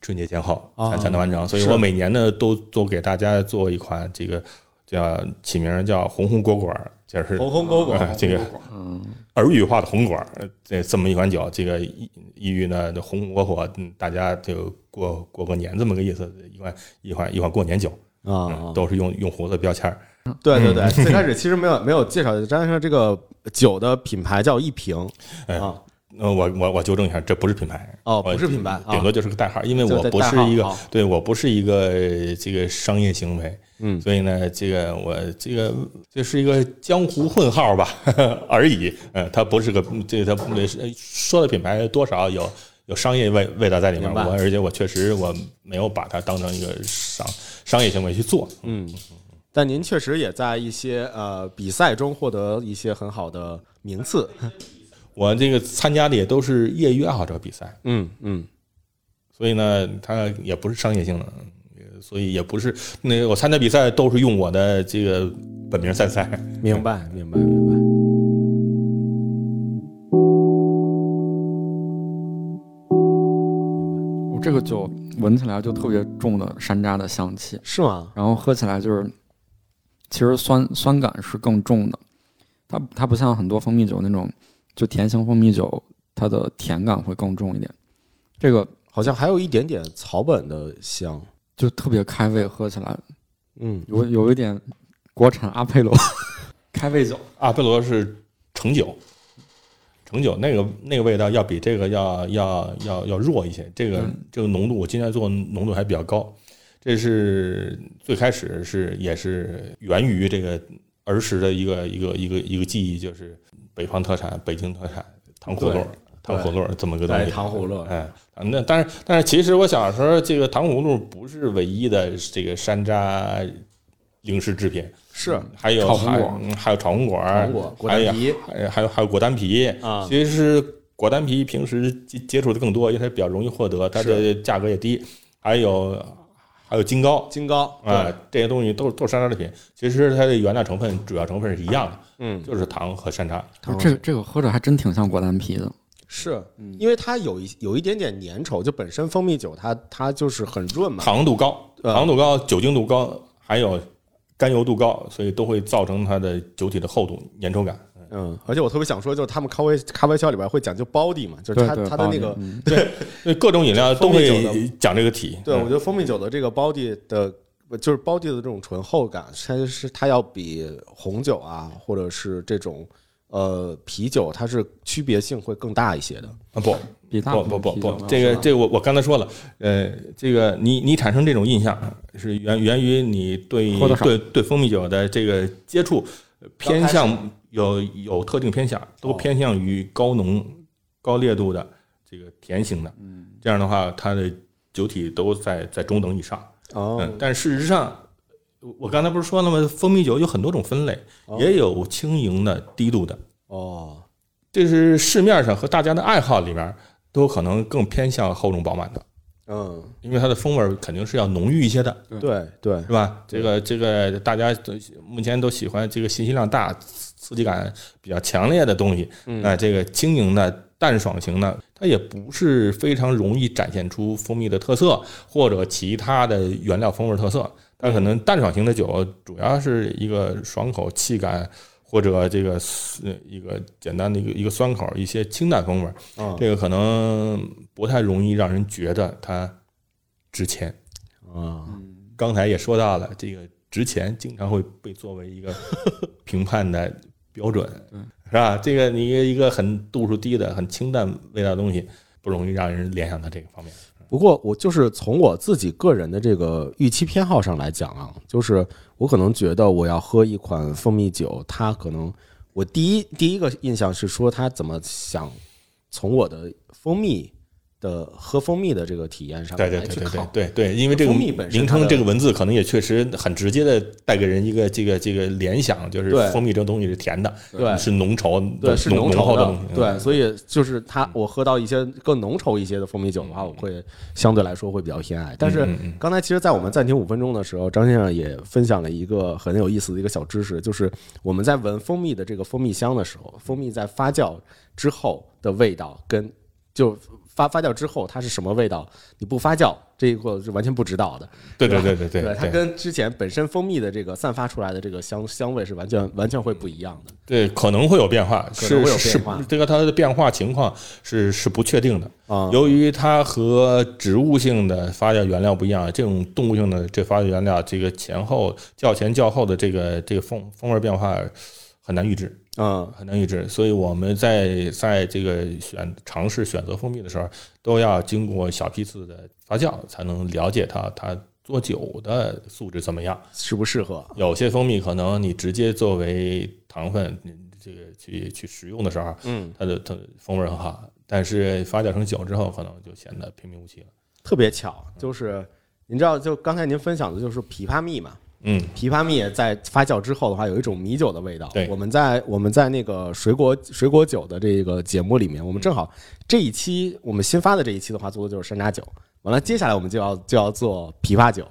C: 春节前后
A: 啊
C: 才才能完成。所以我每年呢，都都给大家做一款这个叫起名叫红红果果儿，就是
A: 红红果果，
C: 呃这个
B: 嗯，
C: 儿语化的红果这这么一款酒，这个意意喻呢，就红红火火，嗯，大家就过过个年这么个意思，一款一款一款过年酒，
A: 啊
C: 嗯，，都是用用红色标签儿。
A: 对对对，最开始其实没有没有介绍，张先生这个酒的品牌叫一瓶
C: 哎
A: 啊，
C: 呃，我我我纠正一下，这不是品牌
A: 哦不是品牌啊
C: 顶多就是个代号，因为我不是一个对我不是一个这个商业行为，
A: 嗯
C: 所以呢，这个我这个这是一个江湖混号吧 而已，呃，它不是个这个它说的品牌多少有有商业味味道在里面，我而且我确实我没有把它当成一个商商业行为去做，
A: 嗯。但您确实也在一些呃比赛中获得一些很好的名次，
C: 我这个参加的也都是业余爱好者比赛，
A: 嗯嗯，
C: 所以呢，它也不是商业性的，呃所以也不是那个我参加比赛都是用我的这个本名参赛。
A: 明白明白明白。
B: 我这个酒闻起来就特别重的山楂的香气，
A: 是吗？
B: 然后喝起来就是，其实酸酸感是更重的，它它不像很多蜂蜜酒那种，就甜型蜂蜜酒，它的甜感会更重一点。这个
A: 好像还有一点点草本的香，
B: 就特别开胃，喝起来
A: 嗯，
B: 有有一点国产阿佩罗 开胃酒。
C: 阿佩罗是橙酒，橙酒那个那个味道要比这个要要要要弱一些，这个、
B: 嗯
C: 这个浓度我今天做浓度还比较高，这是最开始是也是源于这个儿时的一个一个一个一个记忆，就是北方特产、北京特产糖葫芦。糖葫芦这么个东西，
A: 糖葫芦
C: 哎，那但是但是其实我小时候这个糖葫芦不是唯一的这个山楂零食制品，
A: 是
C: 还有还还有炒红果
A: 红果果丹皮。
C: 还还有还有果丹皮
A: 啊。
C: 其实是果丹皮平时接接触的更多，因为它比较容易获得，它的价格也低。还有还有金糕
A: 金糕
C: 啊，这些东西都是都是山楂制品。其实它的原料成分主要成分是一样的，
A: 嗯，
C: 就是糖和山楂。
B: 这个这个喝着还真挺像果丹皮的。
A: 是因为它有一有一点点粘稠，就本身蜂蜜酒它它就是很润嘛，
C: 糖度高，
A: 呃
C: 糖度高，酒精度高，还有甘油度高，所以都会造成它的酒体的厚度、粘稠感。
A: 嗯，而且我特别想说，就是他们咖啡咖啡销里边会讲究 body 嘛，就是它
B: 对对，
A: 它的那个
B: 包嗯
C: 所以 各种饮料都会讲这个体。
A: 对，
C: 嗯
A: 我觉得蜂蜜酒的这个 body 的，就是 body 的这种醇厚感，它是它要比红酒啊，或者是这种呃啤酒，它是区别性会更大一些的。
C: 啊不，
B: 比大
C: 不不不不，这个这个我我刚才说了，呃，这个你你产生这种印象是源源于你对对对蜂蜜酒的这个接触呃偏向有有特定偏向，都
A: 哦
C: 偏向于高浓高烈度的这个甜型的，
B: 嗯，
C: 这样的话它的酒体都在在中等以上。
A: 哦
C: 嗯，但事实上，我刚才不是说了吗？蜂蜜酒有很多种分类，
A: 哦
C: 也有轻盈的、低度的。
A: 哦，
C: 这是市面上和大家的爱好里面都可能更偏向厚重饱满的，
A: 嗯，
C: 因为它的风味肯定是要浓郁一些的，
A: 对对
C: 是吧？这个这个大家都目前都喜欢这个信息量大、刺刺激感比较强烈的东西，
A: 嗯
C: 那这个轻盈的、淡爽型的，它也不是非常容易展现出蜂蜜的特色或者其他的原料风味特色。它可能淡爽型的酒主要是一个爽口、气感，或者这个呃一个简单的一个一个酸口，一些清淡风味。
A: 嗯
C: 这个可能不太容易让人觉得它值钱。
A: 啊，
C: 刚才也说到了，这个值钱经常会被作为一个 评判的标准，是吧？这个你一个很度数低的、很清淡味道的东西，不容易让人联想到这个方面。
A: 不过我就是从我自己个人的这个预期偏好上来讲啊，就是我可能觉得我要喝一款蜂蜜酒，它可能我第一第一个印象是说它怎么想从我的蜂蜜的喝蜂蜜的这个体验上
C: 对
A: 面
C: 对对对
A: 来去靠。
C: 对对对，因为这个名称这个文字可能也确实很直接的带给人一个这个这个联想，就是蜂蜜这个东西是甜的，
A: 对
C: 是浓稠，
A: 对，是
C: 浓
A: 稠的
C: 东西，，嗯
A: 对，所以就是它，我喝到一些更浓稠一些的蜂蜜酒的话，我会相对来说会比较偏爱。但是刚才其实，在我们暂停五分钟的时候，张先生也分享了一个很有意思的一个小知识，就是我们在闻蜂蜜的这个蜂蜜香的时候，蜂蜜在发酵之后的味道跟就发发酵之后它是什么味道，你不发酵这一个是完全不知道的。
C: 对对对对
A: 对，它跟之前本身蜂蜜的这个散发出来的这个香香味是完全完全会不一样的。
C: 对，可能会有变化，
A: 可能会有
C: 是是
A: 变化
C: 这个它的变化情况是是不确定的。
A: 啊
C: 由于它和植物性的发酵原料不一样，这种动物性的这发酵原料，这个前后较前较后的这个这个风风味变化很难预知。
A: 嗯
C: 很难预知，所以我们在在这个选尝试选择蜂蜜的时候，都要经过小批次的发酵，才能了解它它做酒的素质怎么样。
A: 适不适合？
C: 有些蜂蜜可能你直接作为糖分，嗯这个去去食用的时候，
A: 嗯，
C: 它的它的风味很好，但是发酵成酒之后，可能就显得平平无奇了。
A: 特别巧，就是您知道，就刚才您分享的就是枇杷蜜嘛。
C: 嗯，
A: 枇杷蜜在发酵之后的话，有一种米酒的味道。
C: 对
A: 我们在我们在那个水果水果酒的这个节目里面，我们正好这一期我们新发的这一期的话，做的就是山楂酒。完了，接下来我们就要就要做枇杷酒。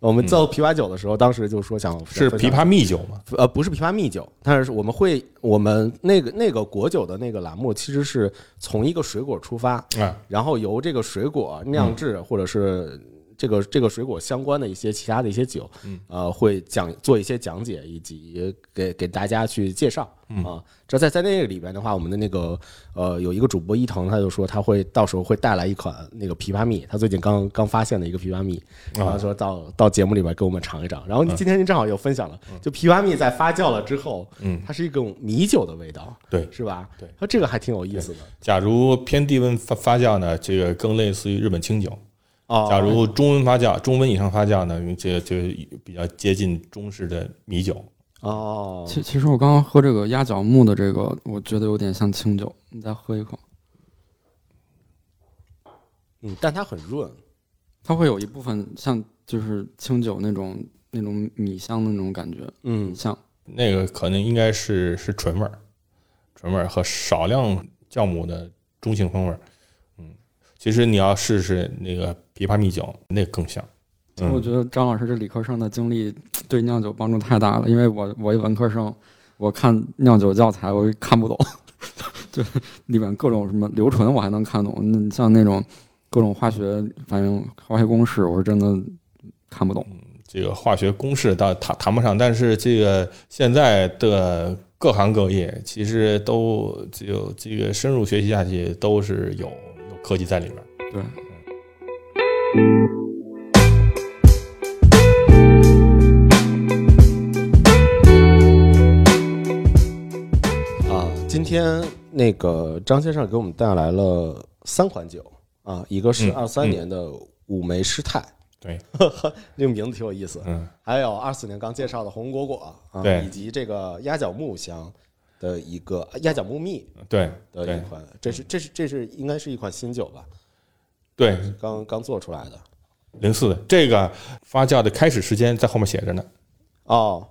A: 我们做枇杷酒的时候，当时就说想
C: 是枇杷蜜酒吗？
A: 呃，不是枇杷蜜酒，但是我们会我们那个那个果酒的那个栏目，其实是从一个水果出发，
C: 啊，
A: 然后由这个水果酿制，或者是这个这个水果相关的一些其他的一些酒，呃，会讲做一些讲解，以及给给大家去介绍啊。这在在那个里边的话，我们的那个呃有一个主播伊藤，他就说他会到时候会带来一款那个枇杷蜜，他最近刚刚发现的一个枇杷蜜，然后说到到节目里边给我们尝一尝。然后今天您正好又分享了，就枇杷蜜在发酵了之后，
C: 嗯，
A: 它是一种米酒的味道，
C: 对。
A: 是吧？
C: 对，
A: 它这个还挺有意思的
C: 假如偏低温发发酵呢，这个更类似于日本清酒。
A: 哦。
C: 假如中温发酵，中温以上发酵呢，这个就比较接近中式的米酒。
A: 哦，
B: 其其实我刚刚喝这个鸭脚木的这个，我觉得有点像清酒。你再喝一口，
A: 嗯，但它很润，
B: 它会有一部分像就是清酒那种那种米香的那种感觉，
A: 嗯
B: 很像。
C: 那个可能应该是是纯味儿，纯味儿和少量酵母的中性风味儿。嗯，其实你要试试那个枇杷蜜酒，那个更像。嗯
B: 我觉得张老师这理科生的经历对酿酒帮助太大了，因为我我一文科生，我看酿酒教材我看不懂，就里面各种什么流纯我还能看懂，那像那种各种化学反应、化学公式，我是真的看不懂。
C: 这个化学公式倒谈谈不上，但是这个现在的各行各业其实都就这个深入学习下去，都是有有科技在里边。
B: 对，
A: 啊，今天那个张先生给我们带来了三款酒啊，一个是
C: 嗯
A: 二三年的五梅师太，
C: 对，
A: 那个名字挺有意思，
C: 嗯，
A: 还有二四年刚介绍的红果果啊，
C: 对。
A: 以及这个鸭脚木香的一个鸭脚木蜜
C: 对对
A: 的一款，这是这是这是应该是一款新酒吧，
C: 对，
A: 刚刚做出来的。
C: 零四的这个发酵的开始时间在后面写着呢，
A: 哦，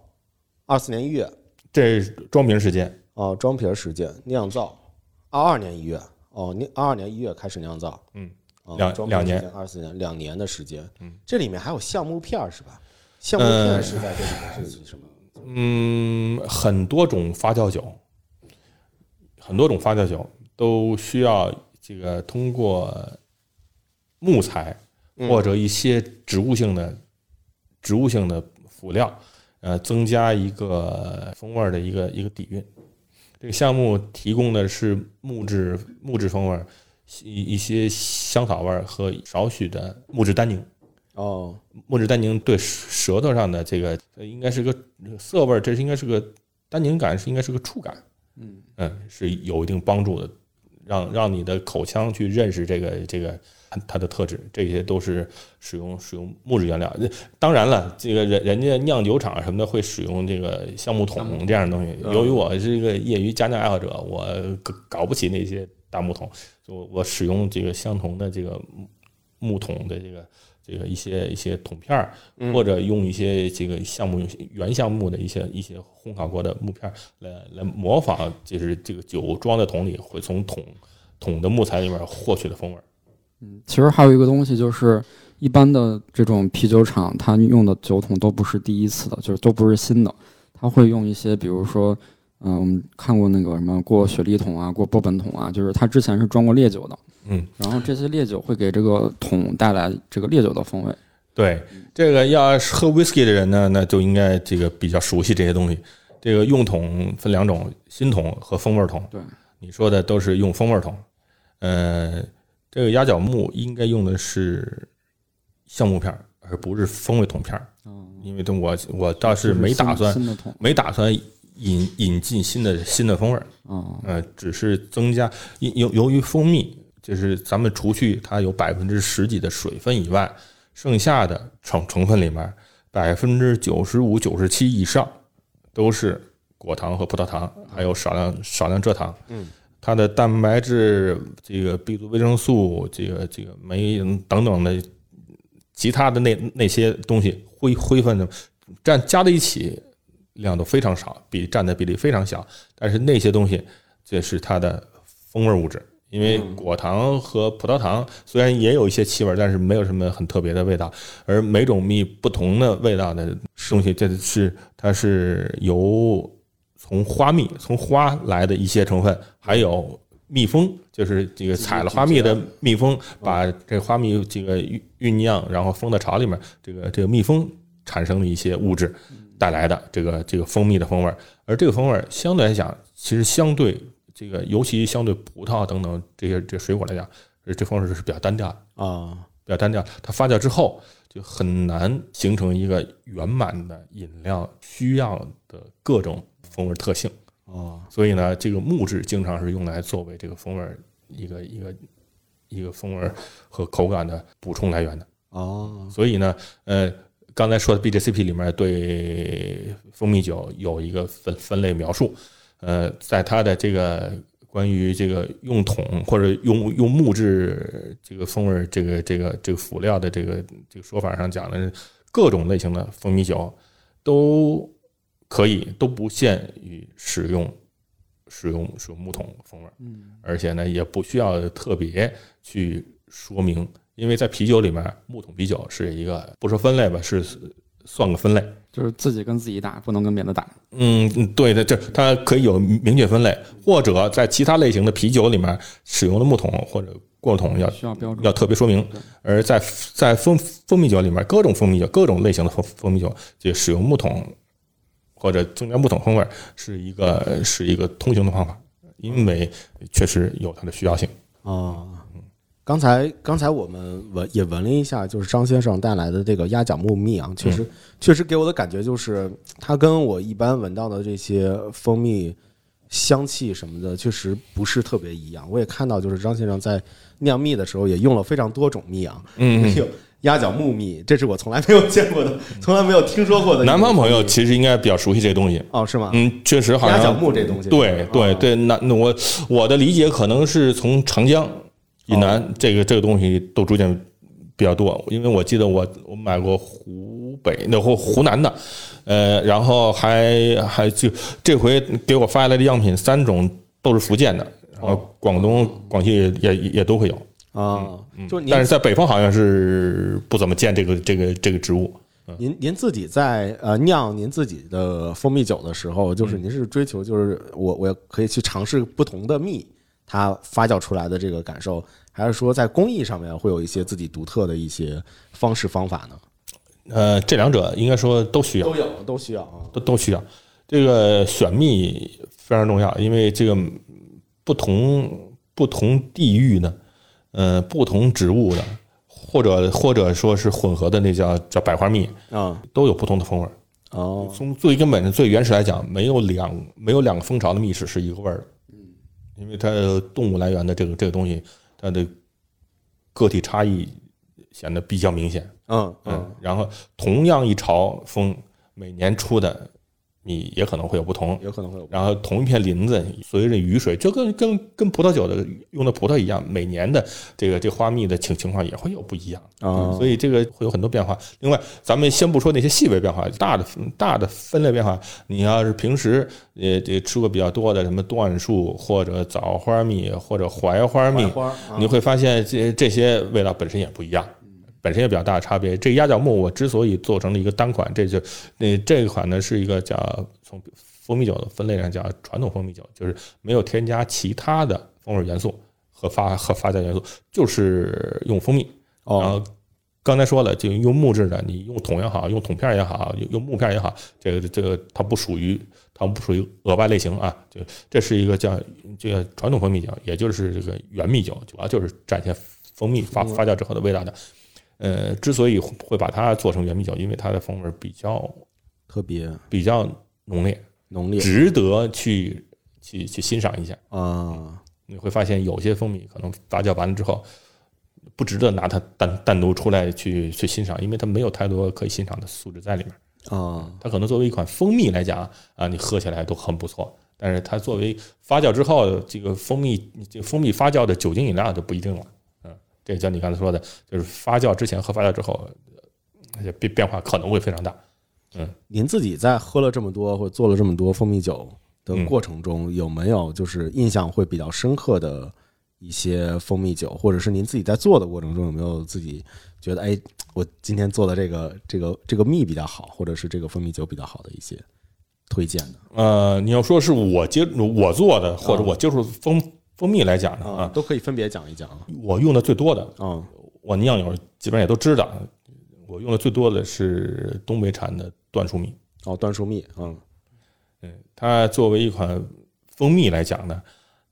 A: 二四年一月。
C: 这是装瓶时间。
A: 哦，装瓶时间酿造。二二年一月。哦，你二二年一月开始酿造，
C: 嗯，
A: 哦
C: 两两年，
A: 二四年两年的时间，
C: 嗯，
A: 这里面还有橡木片儿是吧？橡木片
C: 呃
A: 是在这里面是什么？
C: 嗯，很多种发酵酒，很多种发酵酒都需要这个通过木材
A: 嗯
C: 或者一些植物性的植物性的辅料，呃，增加一个风味儿的一个一个底蕴。这个项目提供的是木质木质风味儿，一一些香草味儿和少许的木质单宁。
A: 哦，
C: 木质单宁对舌头上的这个呃应该是个涩味儿，这是应该是个单宁感，是应该是个触感，
B: 嗯
C: 嗯，是有一定帮助的，让让你的口腔去认识这个这个它的特质，这些都是使用使用木质原料。当然了，这个人人家酿酒厂什么的会使用这个橡木桶这样的东西。由于我是一个业余家酿爱好者，我搞搞不起那些大木桶，就我使用这个相同的这个木木桶的这个这个一些一些桶片儿，或者用一些这个橡木原橡木的一些一些烘烤过的木片儿来来模仿，就是这个酒装在桶里会从桶桶的木材里面获取的风味儿。
B: 其实还有一个东西就是，一般的这种啤酒厂，它用的酒桶都不是第一次的，就是都不是新的，它会用一些，比如说，嗯、我们看过那个什么过雪莉桶啊，过波本桶啊，就是它之前是装过烈酒的，
C: 嗯，
B: 然后这些烈酒会给这个桶带来这个烈酒的风味。
C: 对，这个要喝 whisky 的人呢，那就应该这个比较熟悉这些东西。这个用桶分两种，新桶和风味桶。
B: 对，
C: 你说的都是用风味桶。呃，这个压脚木应该用的是橡木片儿，而不是风味桶片儿。
B: 嗯，
C: 因为我我倒是没打算。没打算引引进新的新的风味儿。
B: 嗯，
C: 呃，只是增加由由由于蜂蜜，就是咱们除去它有百分之十几的水分以外，剩下的成成分里面百分之九十五、九十七以上都是果糖和葡萄糖，还有少量少量蔗糖。
A: 嗯，
C: 它的蛋白质、这个 B 族维生素、这个这个酶等等的其他的那那些东西灰灰分的占加在一起量都非常少，比占的比例非常小。但是那些东西，这是它的风味物质。因为果糖和葡萄糖虽然也有一些气味，但是没有什么很特别的味道。而每种蜜不同的味道的东西，这是它是由从花蜜从花来的一些成分，还有蜜蜂，就是这个采了花蜜的蜜蜂，把这花蜜这个酝酝酿，然后封到巢里面，这个这个蜜蜂产生的一些物质带来的这个这个蜂蜜的风味儿，而这个风味儿相对来讲，其实相对这个，尤其相对葡萄等等这些这水果来讲，呃这风味儿是比较单调的。
A: 啊，
C: 比较单调，它发酵之后就很难形成一个圆满的饮料需要的各种风味特性。
A: 哦，
C: 所以呢，这个木质经常是用来作为这个风味儿一个一个一个风味儿和口感的补充来源的。
A: 哦，
C: 所以呢，呃，刚才说的 BJCP 里面对蜂蜜酒有一个分分类描述，呃，在它的这个关于这个用桶或者用用木质这个风味儿这个这个这个辅料的这个这个说法上讲的各种类型的蜂蜜酒都可以都不限于使用使用使用木桶风味儿，
B: 嗯，
C: 而且呢也不需要特别去说明，因为在啤酒里面，木桶啤酒是一个不说分类吧，是算个分类。
B: 就是自己跟自己打，不能跟别的打。
C: 嗯，嗯对的，这它可以有明确分类，或者在其他类型的啤酒里面使用的木桶或者过桶要
B: 需要标准。
C: 要特别说明。而在在蜂蜂蜜酒里面，各种蜂蜜酒、各种类型的蜂蜂蜜酒，就使用木桶或者增加木桶风味儿是一个是一个通行的方法，因为确实有它的需要性。
A: 啊，刚才刚才我们闻也闻了一下，就是张先生带来的这个鸭脚木蜜啊，确实、确实给我的感觉就是，它跟我一般闻到的这些蜂蜜香气什么的，确实不是特别一样。我也看到，就是张先生在酿蜜的时候也用了非常多种蜜啊，
C: 嗯，
A: 有鸭脚木蜜，这是我从来没有见过的，从来没有听说过的。
C: 南方朋友其实应该比较熟悉这个东西。
A: 哦，是吗？
C: 嗯，确实好像
A: 鸭脚木这东西，
C: 对对
A: 哦。
C: 对，那那我我的理解可能是从长江以南，这个这个东西都逐渐比较多，因为我记得我我买过湖北那或湖南的，呃，然后还还就这回给我发来的样品三种都是福建的，然后广东、广西也也也都会有，
A: 啊，就您
C: 但是在北方好像是不怎么见这个这个这个植物。
A: 您您自己在呃酿您自己的蜂蜜酒的时候，就是您是追求就是我我可以去尝试不同的蜜，它发酵出来的这个感受，还是说在工艺上面会有一些自己独特的一些方式方法呢？
C: 呃，这两者应该说都需要。
A: 都有，都需要啊。
C: 都都需要。这个选蜜非常重要，因为这个不同不同地域的，呃，不同植物的，或者或者说是混合的，那叫叫百花蜜，
A: 啊
C: 都有不同的风味儿。
A: 哦
C: 从最根本的、最原始来讲，没有两没有两个蜂巢的蜜是是一个味儿的。因为它动物来源的这个这个东西，它的个体差异显得比较明显。
A: 嗯
C: 嗯
A: 嗯，
C: 然后同样一巢蜂，每年出的蜜也可能会有不同。
A: 有可能会有
C: 然后同一片林子，随着雨水，就跟跟跟葡萄酒的用的葡萄一样，每年的这个这花蜜的情情况也会有不一样。
A: 啊，
C: 所以这个会有很多变化。另外，咱们先不说那些细微变化，大的大的分类变化，你要是平时呃这吃过比较多的什么椴树或者枣花蜜或者槐花蜜，
A: 花
C: 你会发现这这些味道本身也不一样。本身也比较大的差别。这个鸭脚木我之所以做成了一个单款，这就那这一款呢是一个叫从蜂蜜酒的分类上叫传统蜂蜜酒，就是没有添加其他的风味元素和发和发酵元素，就是用蜂蜜。然
A: 哦
C: 后刚才说了，就用木质的，你用桶也好，用桶片也好，用用木片也好，这个这个它不属于它不属于额外类型啊，就这是一个叫这个传统蜂蜜酒，也就是这个原蜜酒，主要就是展现蜂蜜发发酵之后的味道的。呃，之所以会把它做成原米酒，因为它的风味比较
A: 特别
C: 比较浓烈，
A: 浓烈
C: 值得去去去欣赏一下。
A: 啊，
C: 你会发现有些蜂蜜可能发酵完了之后，不值得拿它单单独出来去去欣赏，因为它没有太多可以欣赏的素质在里面。
A: 啊，
C: 它可能作为一款蜂蜜来讲啊，你喝起来都很不错，但是它作为发酵之后这个蜂蜜这个蜂蜜发酵的酒精饮料就不一定了。嗯，这就像你刚才说的，就是发酵之前和发酵之后，呃变变化可能会非常大。嗯。
A: 您自己在喝了这么多或者做了这么多蜂蜜酒的
C: 嗯。
A: 过程中，有没有就是印象会比较深刻的一些蜂蜜酒，或者是您自己在做的过程中有没有自己觉得，哎，我今天做的这个这个这个蜜比较好，或者是这个蜂蜜酒比较好的一些推荐的
C: 呃，你要说是我接我做的，或者我接触蜂蜂蜜来讲呢
A: 啊，
C: 啊，
A: 都可以分别讲一讲啊。
C: 我用的最多的，
A: 啊
C: 我酿友基本上也都知道，我用的最多的是东北产的椴树蜜。
A: 哦，椴树蜜，嗯
C: 嗯，它作为一款蜂蜜来讲呢，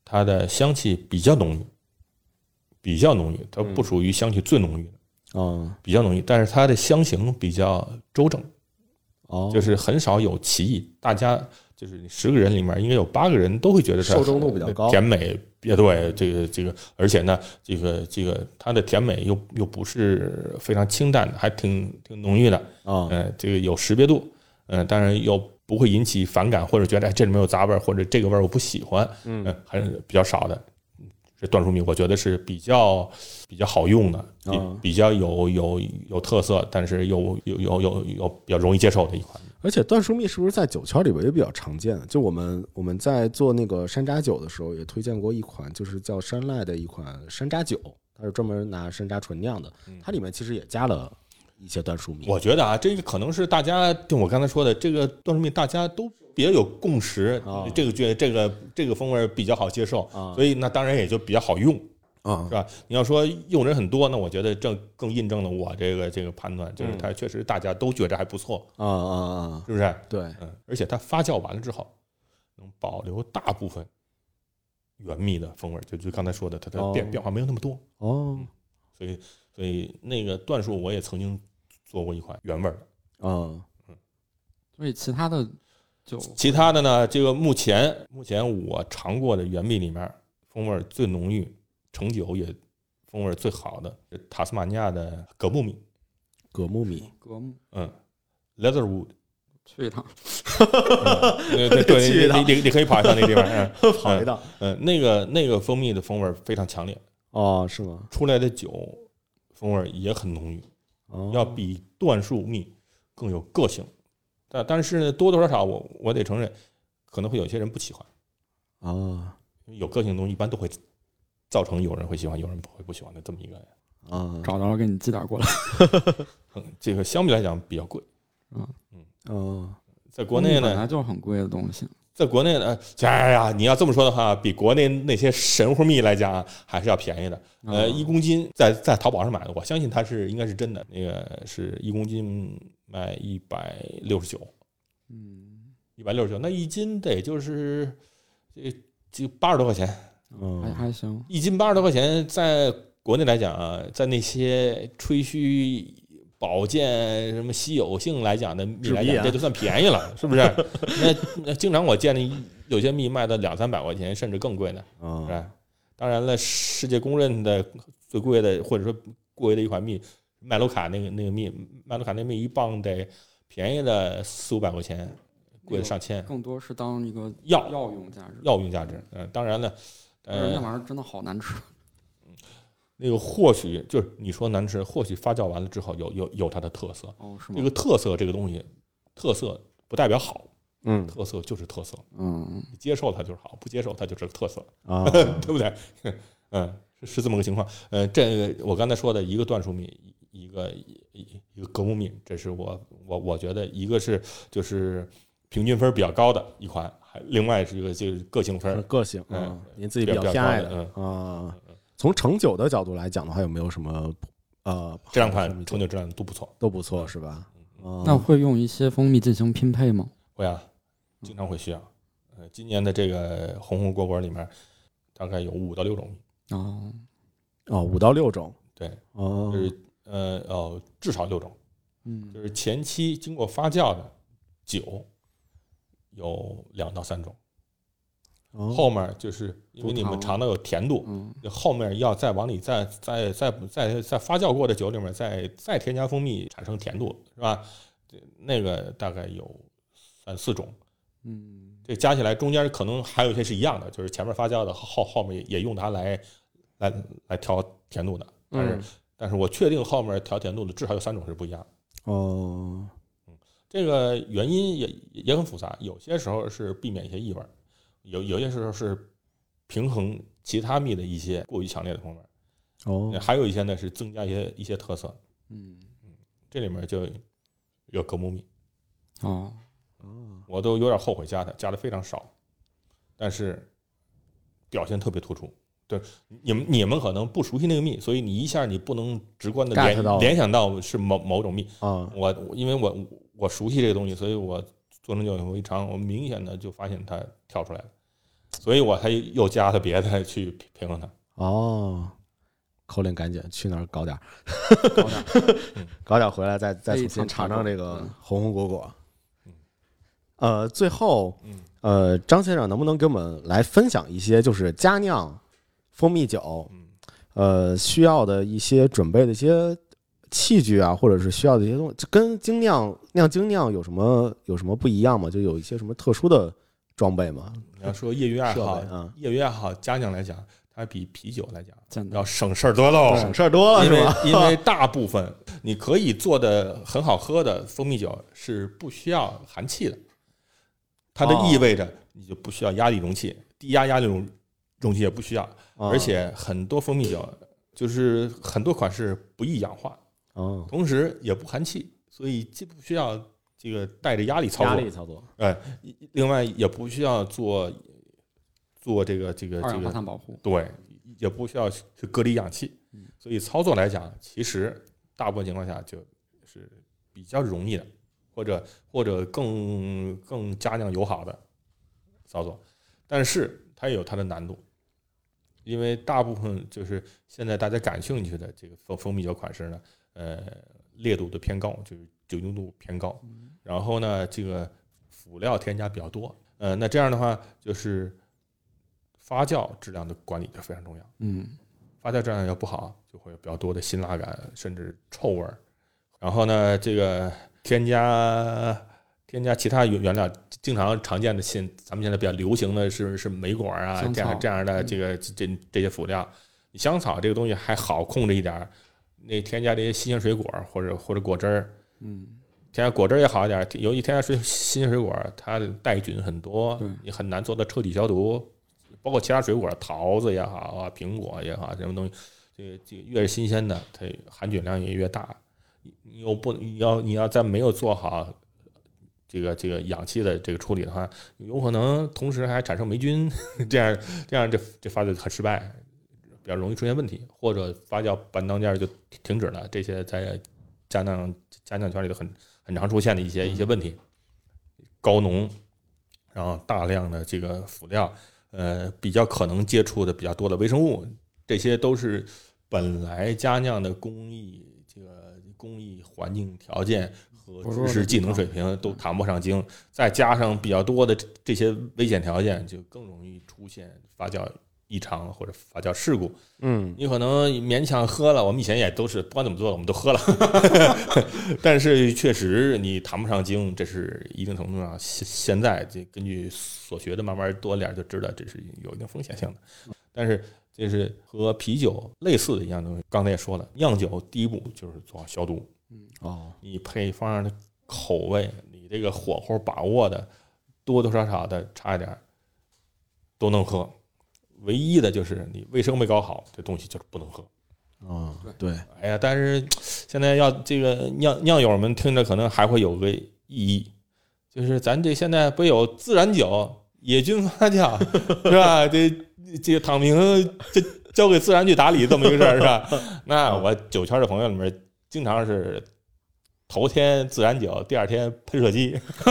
C: 它的香气比较浓郁，比较浓郁，它不属于香气最浓郁的，
A: 啊
C: 比较浓郁，但是它的香型比较周正，
A: 哦，
C: 就是很少有歧义。大家就是你十个人里面应该有八个人都会觉得它
A: 受众度比较高
C: 甜美。也对，这个这个，而且呢，这个这个它的甜美又又不是非常清淡的，还挺挺浓郁的。
A: 啊
C: 嗯，这个有识别度，嗯，当然又不会引起反感，或者觉得哎这里面有杂味，或者这个味儿我不喜欢，嗯，还是比较少的。椴树蜜我觉得是比较比较好用的，比较有有有特色，但是又有有有有比较容易接受的一款。
A: 而且椴树蜜是不是在酒圈里边也比较常见？就我们我们在做那个山楂酒的时候，也推荐过一款，就是叫山赖的一款山楂酒，它是专门拿山楂纯酿的，它里面其实也加了一些椴树蜜。
C: 我觉得啊，这个可能是大家就我刚才说的，这个椴树蜜大家都比较有共识，
A: 啊
C: 这个觉得这个这个风味比较好接受，
A: 啊
C: 所以那当然也就比较好用。
A: 啊
C: 是吧？你要说用人很多，那我觉得这更印证了我这个这个判断，就是它确实大家都觉得还不错，
A: 啊啊啊！
C: 是不是？
A: 对，
C: 嗯，而且它发酵完了之后，能保留大部分原蜜的风味，就就刚才说的，它的变
A: 哦
C: 变化没有那么多，
A: 哦
C: 所以所以那个椴树我也曾经做过一款原味儿的。
A: 啊。
B: 所以其他的就
C: 其他的呢，这个目前目前我尝过的原蜜里面，风味儿最浓郁，成酒也风味儿最好的是塔斯马尼亚的葛木米，
A: 葛木米。
B: 格木
C: 嗯，Leatherwood。
B: 去一趟，
C: 对对 对，你你你可以跑一趟那个地方，嗯。
A: 跑一趟。
C: 嗯，那个那个蜂蜜的风味非常强烈，
A: 哦，是吗？
C: 出来的酒风味也很浓郁，
A: 哦，
C: 要比椴树蜜更有个性。但但是呢，多多少少我我得承认，可能会有些人不喜欢，
A: 啊
C: 有个性的东西一般都会造成有人会喜欢，有人不会不喜欢的这么一个。
A: 啊
B: 找到了给你寄点过来。
C: 嗯，这个相比来讲比较贵，
A: 哦
C: 在国内呢
B: 本来，就是很贵的东西，
C: 在国内呢，哎呀，你要这么说的话，比国内那些神乎蜜来讲啊，还是要便宜的。呃，
B: 啊
C: 一公斤在在淘宝上买的，我相信它是应该是真的。那个是一公斤卖一百六十九，
B: 嗯，
C: 一百六十九，那一斤得就是这就八十多块钱，嗯
B: 还
A: 哦
B: 还行，
C: 一斤八十多块钱，在国内来讲啊，在那些吹嘘保健什么稀有性来讲的蜜来讲，这就算便宜了，是不是？那那经常我见的有些蜜卖到两三百块钱，甚至更贵呢，是？当然了，世界公认的最贵的或者说贵的一款蜜，麦卢卡那个那个蜜，麦卢卡那蜜一磅得便宜的四五百块钱，贵的上千，
B: 更多是当一个
C: 药
B: 药用价值。
C: 药用价值。嗯，当然了，
B: 但是那
C: 呃，
B: 玩意儿真的好难吃。
C: 那个或许就是你说难吃，或许发酵完了之后有有有它的特色。
B: 哦，是吗？
C: 这个特色这个东西，特色不代表好，
A: 嗯
C: 特色就是特色，
B: 嗯，
C: 你接受它就是好，不接受它就是特色。
A: 啊，
C: 对不对？嗯，是是这么个情况。呃，这个我刚才说的一个椴树蜜，一个一一一个格木蜜，这是我我我觉得一个是就是平均分比较高的一款，还另外是一个就是个性分
A: 个性，
C: 嗯
A: 嗯，您自己比较
C: 比较
A: 偏爱
C: 的
A: 嗯啊。从成酒的角度来讲的话，有没有什么呃
C: 这两款成酒质量都不错。
A: 都不错是吧？
C: 嗯
A: 啊
B: 那会用一些蜂蜜进行拼配吗？
C: 会啊，经常会需要。呃，今年的这个红红果果里面，大概有五到六种蜜，
B: 哦，
A: 哦，五到六种
C: 对，
A: 哦
C: 就，是呃哦，至少六种。
B: 嗯
C: 就是前期经过发酵的酒有两到三种，
A: 哦
C: 后面就是因为你们尝到有甜度，
B: 嗯。
C: 后面要再往里再再再再再发酵过的酒里面再再添加蜂蜜产生甜度，是吧？这那个大概有三四种，
B: 嗯。
C: 这加起来中间可能还有一些是一样的，就是前面发酵的后后面也用它来来来调甜度的，但是、
A: 嗯。
C: 但是我确定后面调甜度的至少有三种是不一样的。
A: 哦。
C: 这个原因也也很复杂，有些时候是避免一些异味儿，有有些时候是平衡其他蜜的一些过于强烈的风味，
A: 哦
C: 还有一些呢是增加一些一些特色。
B: 嗯
C: 这里面就有格木蜜，
B: 哦
C: 我都有点后悔加的，加的非常少，但是表现特别突出。对，你们你们可能不熟悉那个蜜，所以你一下你不能直观的联
A: 到
C: 联想到是某某种蜜。
A: 啊
C: 我我因为我我熟悉这个东西，所以我做成酒以后一尝，我明显的就发现它跳出来了，所以我才又加了别的去平平衡它。
A: 哦，口令赶紧去那儿搞点儿，
B: 搞点儿
A: 搞点儿回来再再重新尝
B: 尝
A: 尝这个
B: 嗯
A: 红红果果
C: 嗯。
A: 呃，最后
C: 嗯
A: 呃，张先生能不能给我们来分享一些就是佳酿蜂蜜酒
C: 嗯
A: 呃需要的一些准备的一些器具啊，或者是需要的一些东西，这跟精酿酿精酿有什么有什么不一样吗？就有一些什么特殊的装备吗？
C: 你要说业余爱好业余爱好家酿来讲，它比啤酒来讲要省事儿多喽。
A: 省事儿多了
C: 因为？因为大部分你可以做的很好喝的蜂蜜酒是不需要含气的，它的
A: 哦
C: 意味着你就不需要压力容器，低压压力容容器也不需要，
A: 啊
C: 而且很多蜂蜜酒就是很多款式不易氧化，
A: 哦，
C: 同时也不含气，所以既不需要这个带着压力操作
A: 压力，操作
C: 哎，另外也不需要做做这个这个
B: 二氧化
C: 这个
B: 碳保护。
C: 对，也不需要去隔离氧气，所以操作来讲，其实大部分情况下就是比较容易的，或者或者更更加酿友好的操作，但是它也有它的难度，因为大部分就是现在大家感兴趣的这个蜂蜂蜜酒款式呢，呃，烈度的偏高，就是酒精度偏高，然后呢，这个辅料添加比较多，呃，那这样的话就是发酵质量的管理就非常重要。
B: 嗯
C: 发酵质量要不好，就会有比较多的辛辣感，甚至臭味儿。然后呢，这个添加添加其他原原料，经常常见的现咱们现在比较流行的是是莓果啊这样这样的这个这这些辅料。香草这个东西还好控制一点儿，那添加这些新鲜水果或者或者果汁儿，
B: 嗯
C: 添加果汁儿也好一点儿，尤其添加水新鲜水果，它的带菌很多，你很难做到彻底消毒。包括其他水果，桃子也好啊，苹果也好，什么东西，这个这个越是新鲜的，它含菌量也越大。你你又不你要你要在没有做好这个这个氧气的这个处理的话，有可能同时还产生霉菌，这样这样这这发酵很失败，比较容易出现问题，或者发酵半当间就停止了，这些在家酿家酿圈里头很很常出现的一些一些问题，高浓，然后大量的这个辅料，呃，比较可能接触的比较多的微生物，这些都是本来家酿的工艺这个工艺环境条件和知识技能水平都谈不上精，再加上比较多的这这些危险条件，就更容易出现发酵异常或者发酵事故，
A: 嗯。
C: 你可能勉强喝了，我们以前也都是不管怎么做，我们都喝了，但是确实你谈不上精，这是一定程度上现现在这根据所学的慢慢多点就知道这是有一定风险性的，但是这是和啤酒类似的一样东西。刚才也说了，酿酒第一步就是做好消毒，
A: 哦。
C: 你配方的口味，你这个火候把握的多多少少的差一点都能喝，唯一的就是你卫生没搞好，这东西就是不能喝。
A: 哦对
C: 哎呀，但是现在要这个酿酿友们听着可能还会有个意义，就是咱这现在不有自然酒、野菌发酵 是吧？这这个躺平这交给自然去打理这么一个事儿是吧？那我酒圈的朋友里面经常是头天自然酒，第二天喷射机，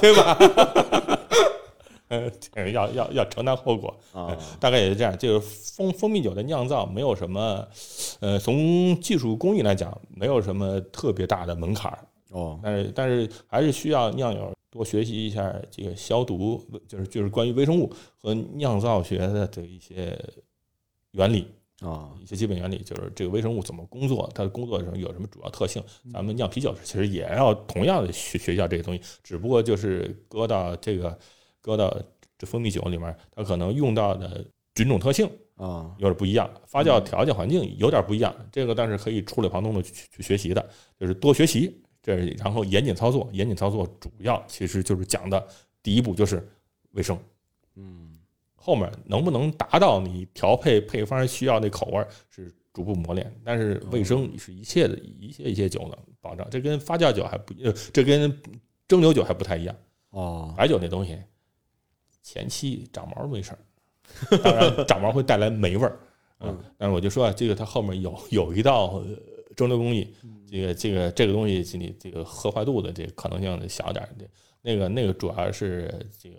C: 对吧？呃，这要要要承担后果。
A: 啊
C: 大概也是这样。就是蜂蜂蜜酒的酿造没有什么，呃，从技术工艺来讲，没有什么特别大的门槛儿。
A: 哦
C: 但是但是还是需要酿友多学习一下这个消毒，就是就是关于微生物和酿造学的这一些原理。
A: 啊
C: 一些基本原理，就是这个微生物怎么工作，它的工作上有什么主要特性。咱们酿啤酒其实也要同样的学学一下这些东西，只不过就是搁到这个搁到这蜂蜜酒里面，它可能用到的菌种特性
A: 啊
C: 有点不一样，发酵条件环境有点不一样。这个但是可以触类旁通的去去学习的，就是多学习，这然后严谨操作。严谨操作主要其实就是讲的第一步就是卫生。
A: 嗯
C: 后面能不能达到你调配配方需要那口味是逐步磨练，但是卫生是一切的一切一切酒的保障，这跟发酵酒还不呃，这跟蒸馏酒还不太一样。
A: 哦
C: 白酒那东西前期长毛没事儿，当然 长毛会带来霉味儿，嗯，但是我就说啊，这个它后面有有一道呃蒸馏工艺，这个这个这个东西你这个喝坏肚子这个可能性小点儿，这那个那个主要是这个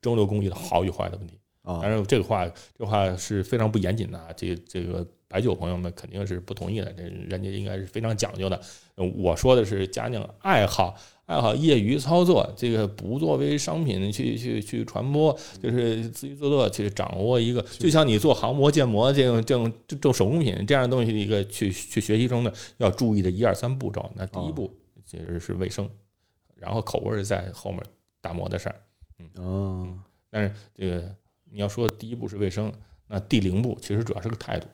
C: 蒸馏工艺的好与坏的问题。
A: 啊
C: 当然，这个话这话是非常不严谨的啊。这这个白酒朋友们肯定是不同意的，这人家应该是非常讲究的。呃我说的是家酿爱好，爱好业余操作，这个不作为商品去去去传播，就是自娱自乐去掌握一个，就像你做航模、建模这种这种这种手工品这样的东西的一个去去学习中的要注意的一二三步骤。那第一步其实是卫生，然后口味儿在后面打磨的事儿。
A: 哦
C: 但是这个你要说第一步是卫生，那第零步其实主要是个态度，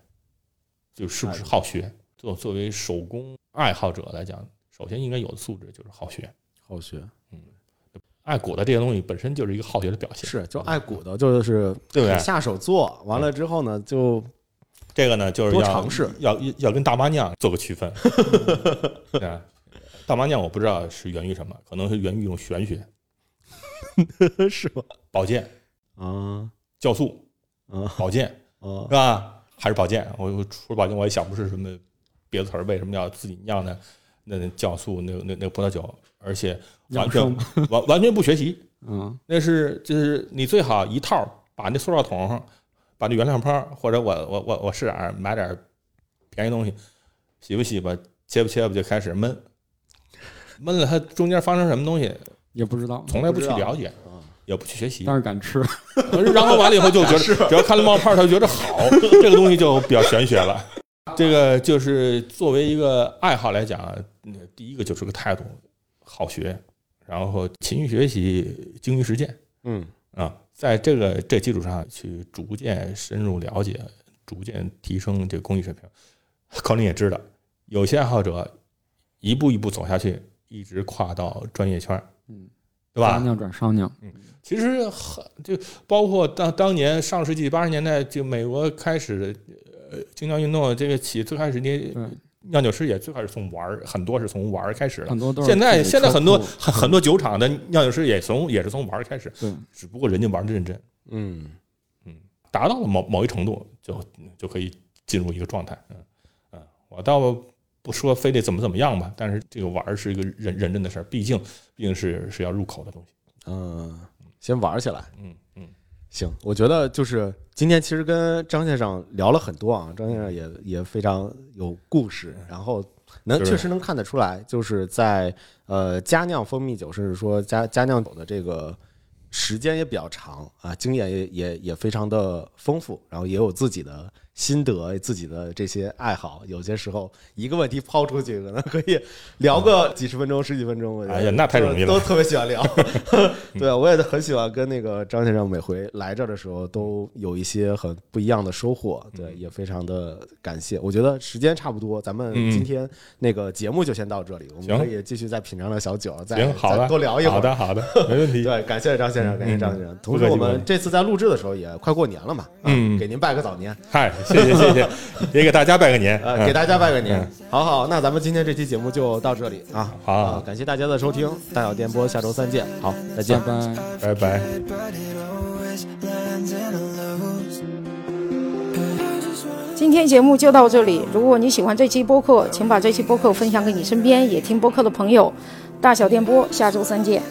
C: 就是不是好学。作作为手工爱好者来讲，首先应该有的素质就是好学。
A: 好学嗯
C: 爱鼓的这些东西本身就是一个好学的表现。
A: 是就爱鼓的，就是
C: 对不对
A: 下手做完了之后呢，就
C: 这个呢，就是要
A: 多尝试
C: 要要要跟大妈酿做个区分。对啊，大妈酿我不知道是源于什么，可能是源于一种玄学，
A: 是吧？
C: 保健、
A: 啊
C: 酵素、
A: 啊
C: 保健
A: 啊
C: 是吧？还是保健？我我除了保健，我也想不出什么别的词儿，为什么要自己酿呢那那酵素那那那葡萄酒，而且完全 完完全不学习，
B: 嗯，
C: 那是就是你最好一套把那塑料桶，把那原料泡，或者我我我我是哪儿买点便宜东西，洗吧洗吧，切吧切吧，就开始焖，焖了它中间发生什么东西，
B: 也不知道，
C: 从来不去了解，也不去学习
B: 但，是敢吃，
C: 然后完了以后就觉得，只要看了冒泡，他就觉得好，这个东西就比较玄学了。这个就是作为一个爱好来讲，嗯第一个就是个态度，好学，然后勤于学习，精于实践。
A: 嗯
C: 啊，在这个这基础上去逐渐深入了解，逐渐提升这个工艺水平。可能也知道，有些爱好者一步一步走下去，一直跨到专业圈，
B: 嗯，
C: 对吧？
B: 商酿转商酿，
C: 其实很就包括当当年上世纪八十年代，就美国开始呃精酿运动这个起，最开始那
B: 对，
C: 酿酒师也最开始从玩儿，很多是从玩儿开始的。
B: 很多都是
C: 现在现在很多很很多酒厂的酿酒师也从也是从玩儿开始，
B: 对，
C: 只不过人家玩的认真。
A: 嗯
C: 达到了某某一程度，就就可以进入一个状态。嗯嗯，我倒不说非得怎么怎么样吧，但是这个玩儿是一个认认真的事儿，毕竟毕竟是是要入口的东西。
A: 嗯，先玩起来。
C: 嗯嗯，
A: 行，我觉得就是今天其实跟张先生聊了很多啊，张先生也也非常有故事，然后能确实能看得出来，就是在呃佳酿蜂蜜酒，甚至说佳佳酿酒的这个时间也比较长啊，经验也也也非常的丰富，然后也有自己的心得、自己的这些爱好。有些时候一个问题抛出去，可能可以聊个几十分钟、十几分钟。
E: 哎呀那太容易了
A: 都都特别喜欢聊。对啊，我也很喜欢跟那个张先生每回来这儿的时候都有一些很不一样的收获。对，也非常的感谢。我觉得时间差不多，咱们
E: 嗯
A: 今天那个节目就先到这里，我们可以继续再品尝点小酒，再多聊一会儿。
E: 好的，好的，没问题。
A: 对，感谢张先生，感谢张先生。同时，我们这次在录制的时候也快过年了嘛，啊
E: 嗯
A: 给您拜个早年，
E: 嗨，谢谢谢谢，也给大家拜个年。
A: 给大家拜个年
E: 嗯。
A: 好好，那咱们今天这期节目就到这里啊。
E: 好
A: 啊，感谢大家的收听，大小电波，下周三见。好，再见
B: 拜。拜。
E: 拜拜。
F: 今天节目就到这里。如果你喜欢这期播客，请把这期播客分享给你身边也听播客的朋友。大小电波，下周三见。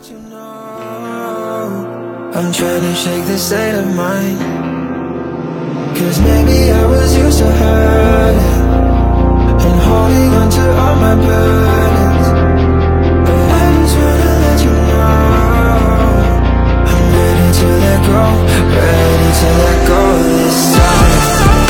G: Cause maybe I was used to hurting And holding on to all my burdens. But I just wanna let you know I'm ready to let go, ready to let go this time.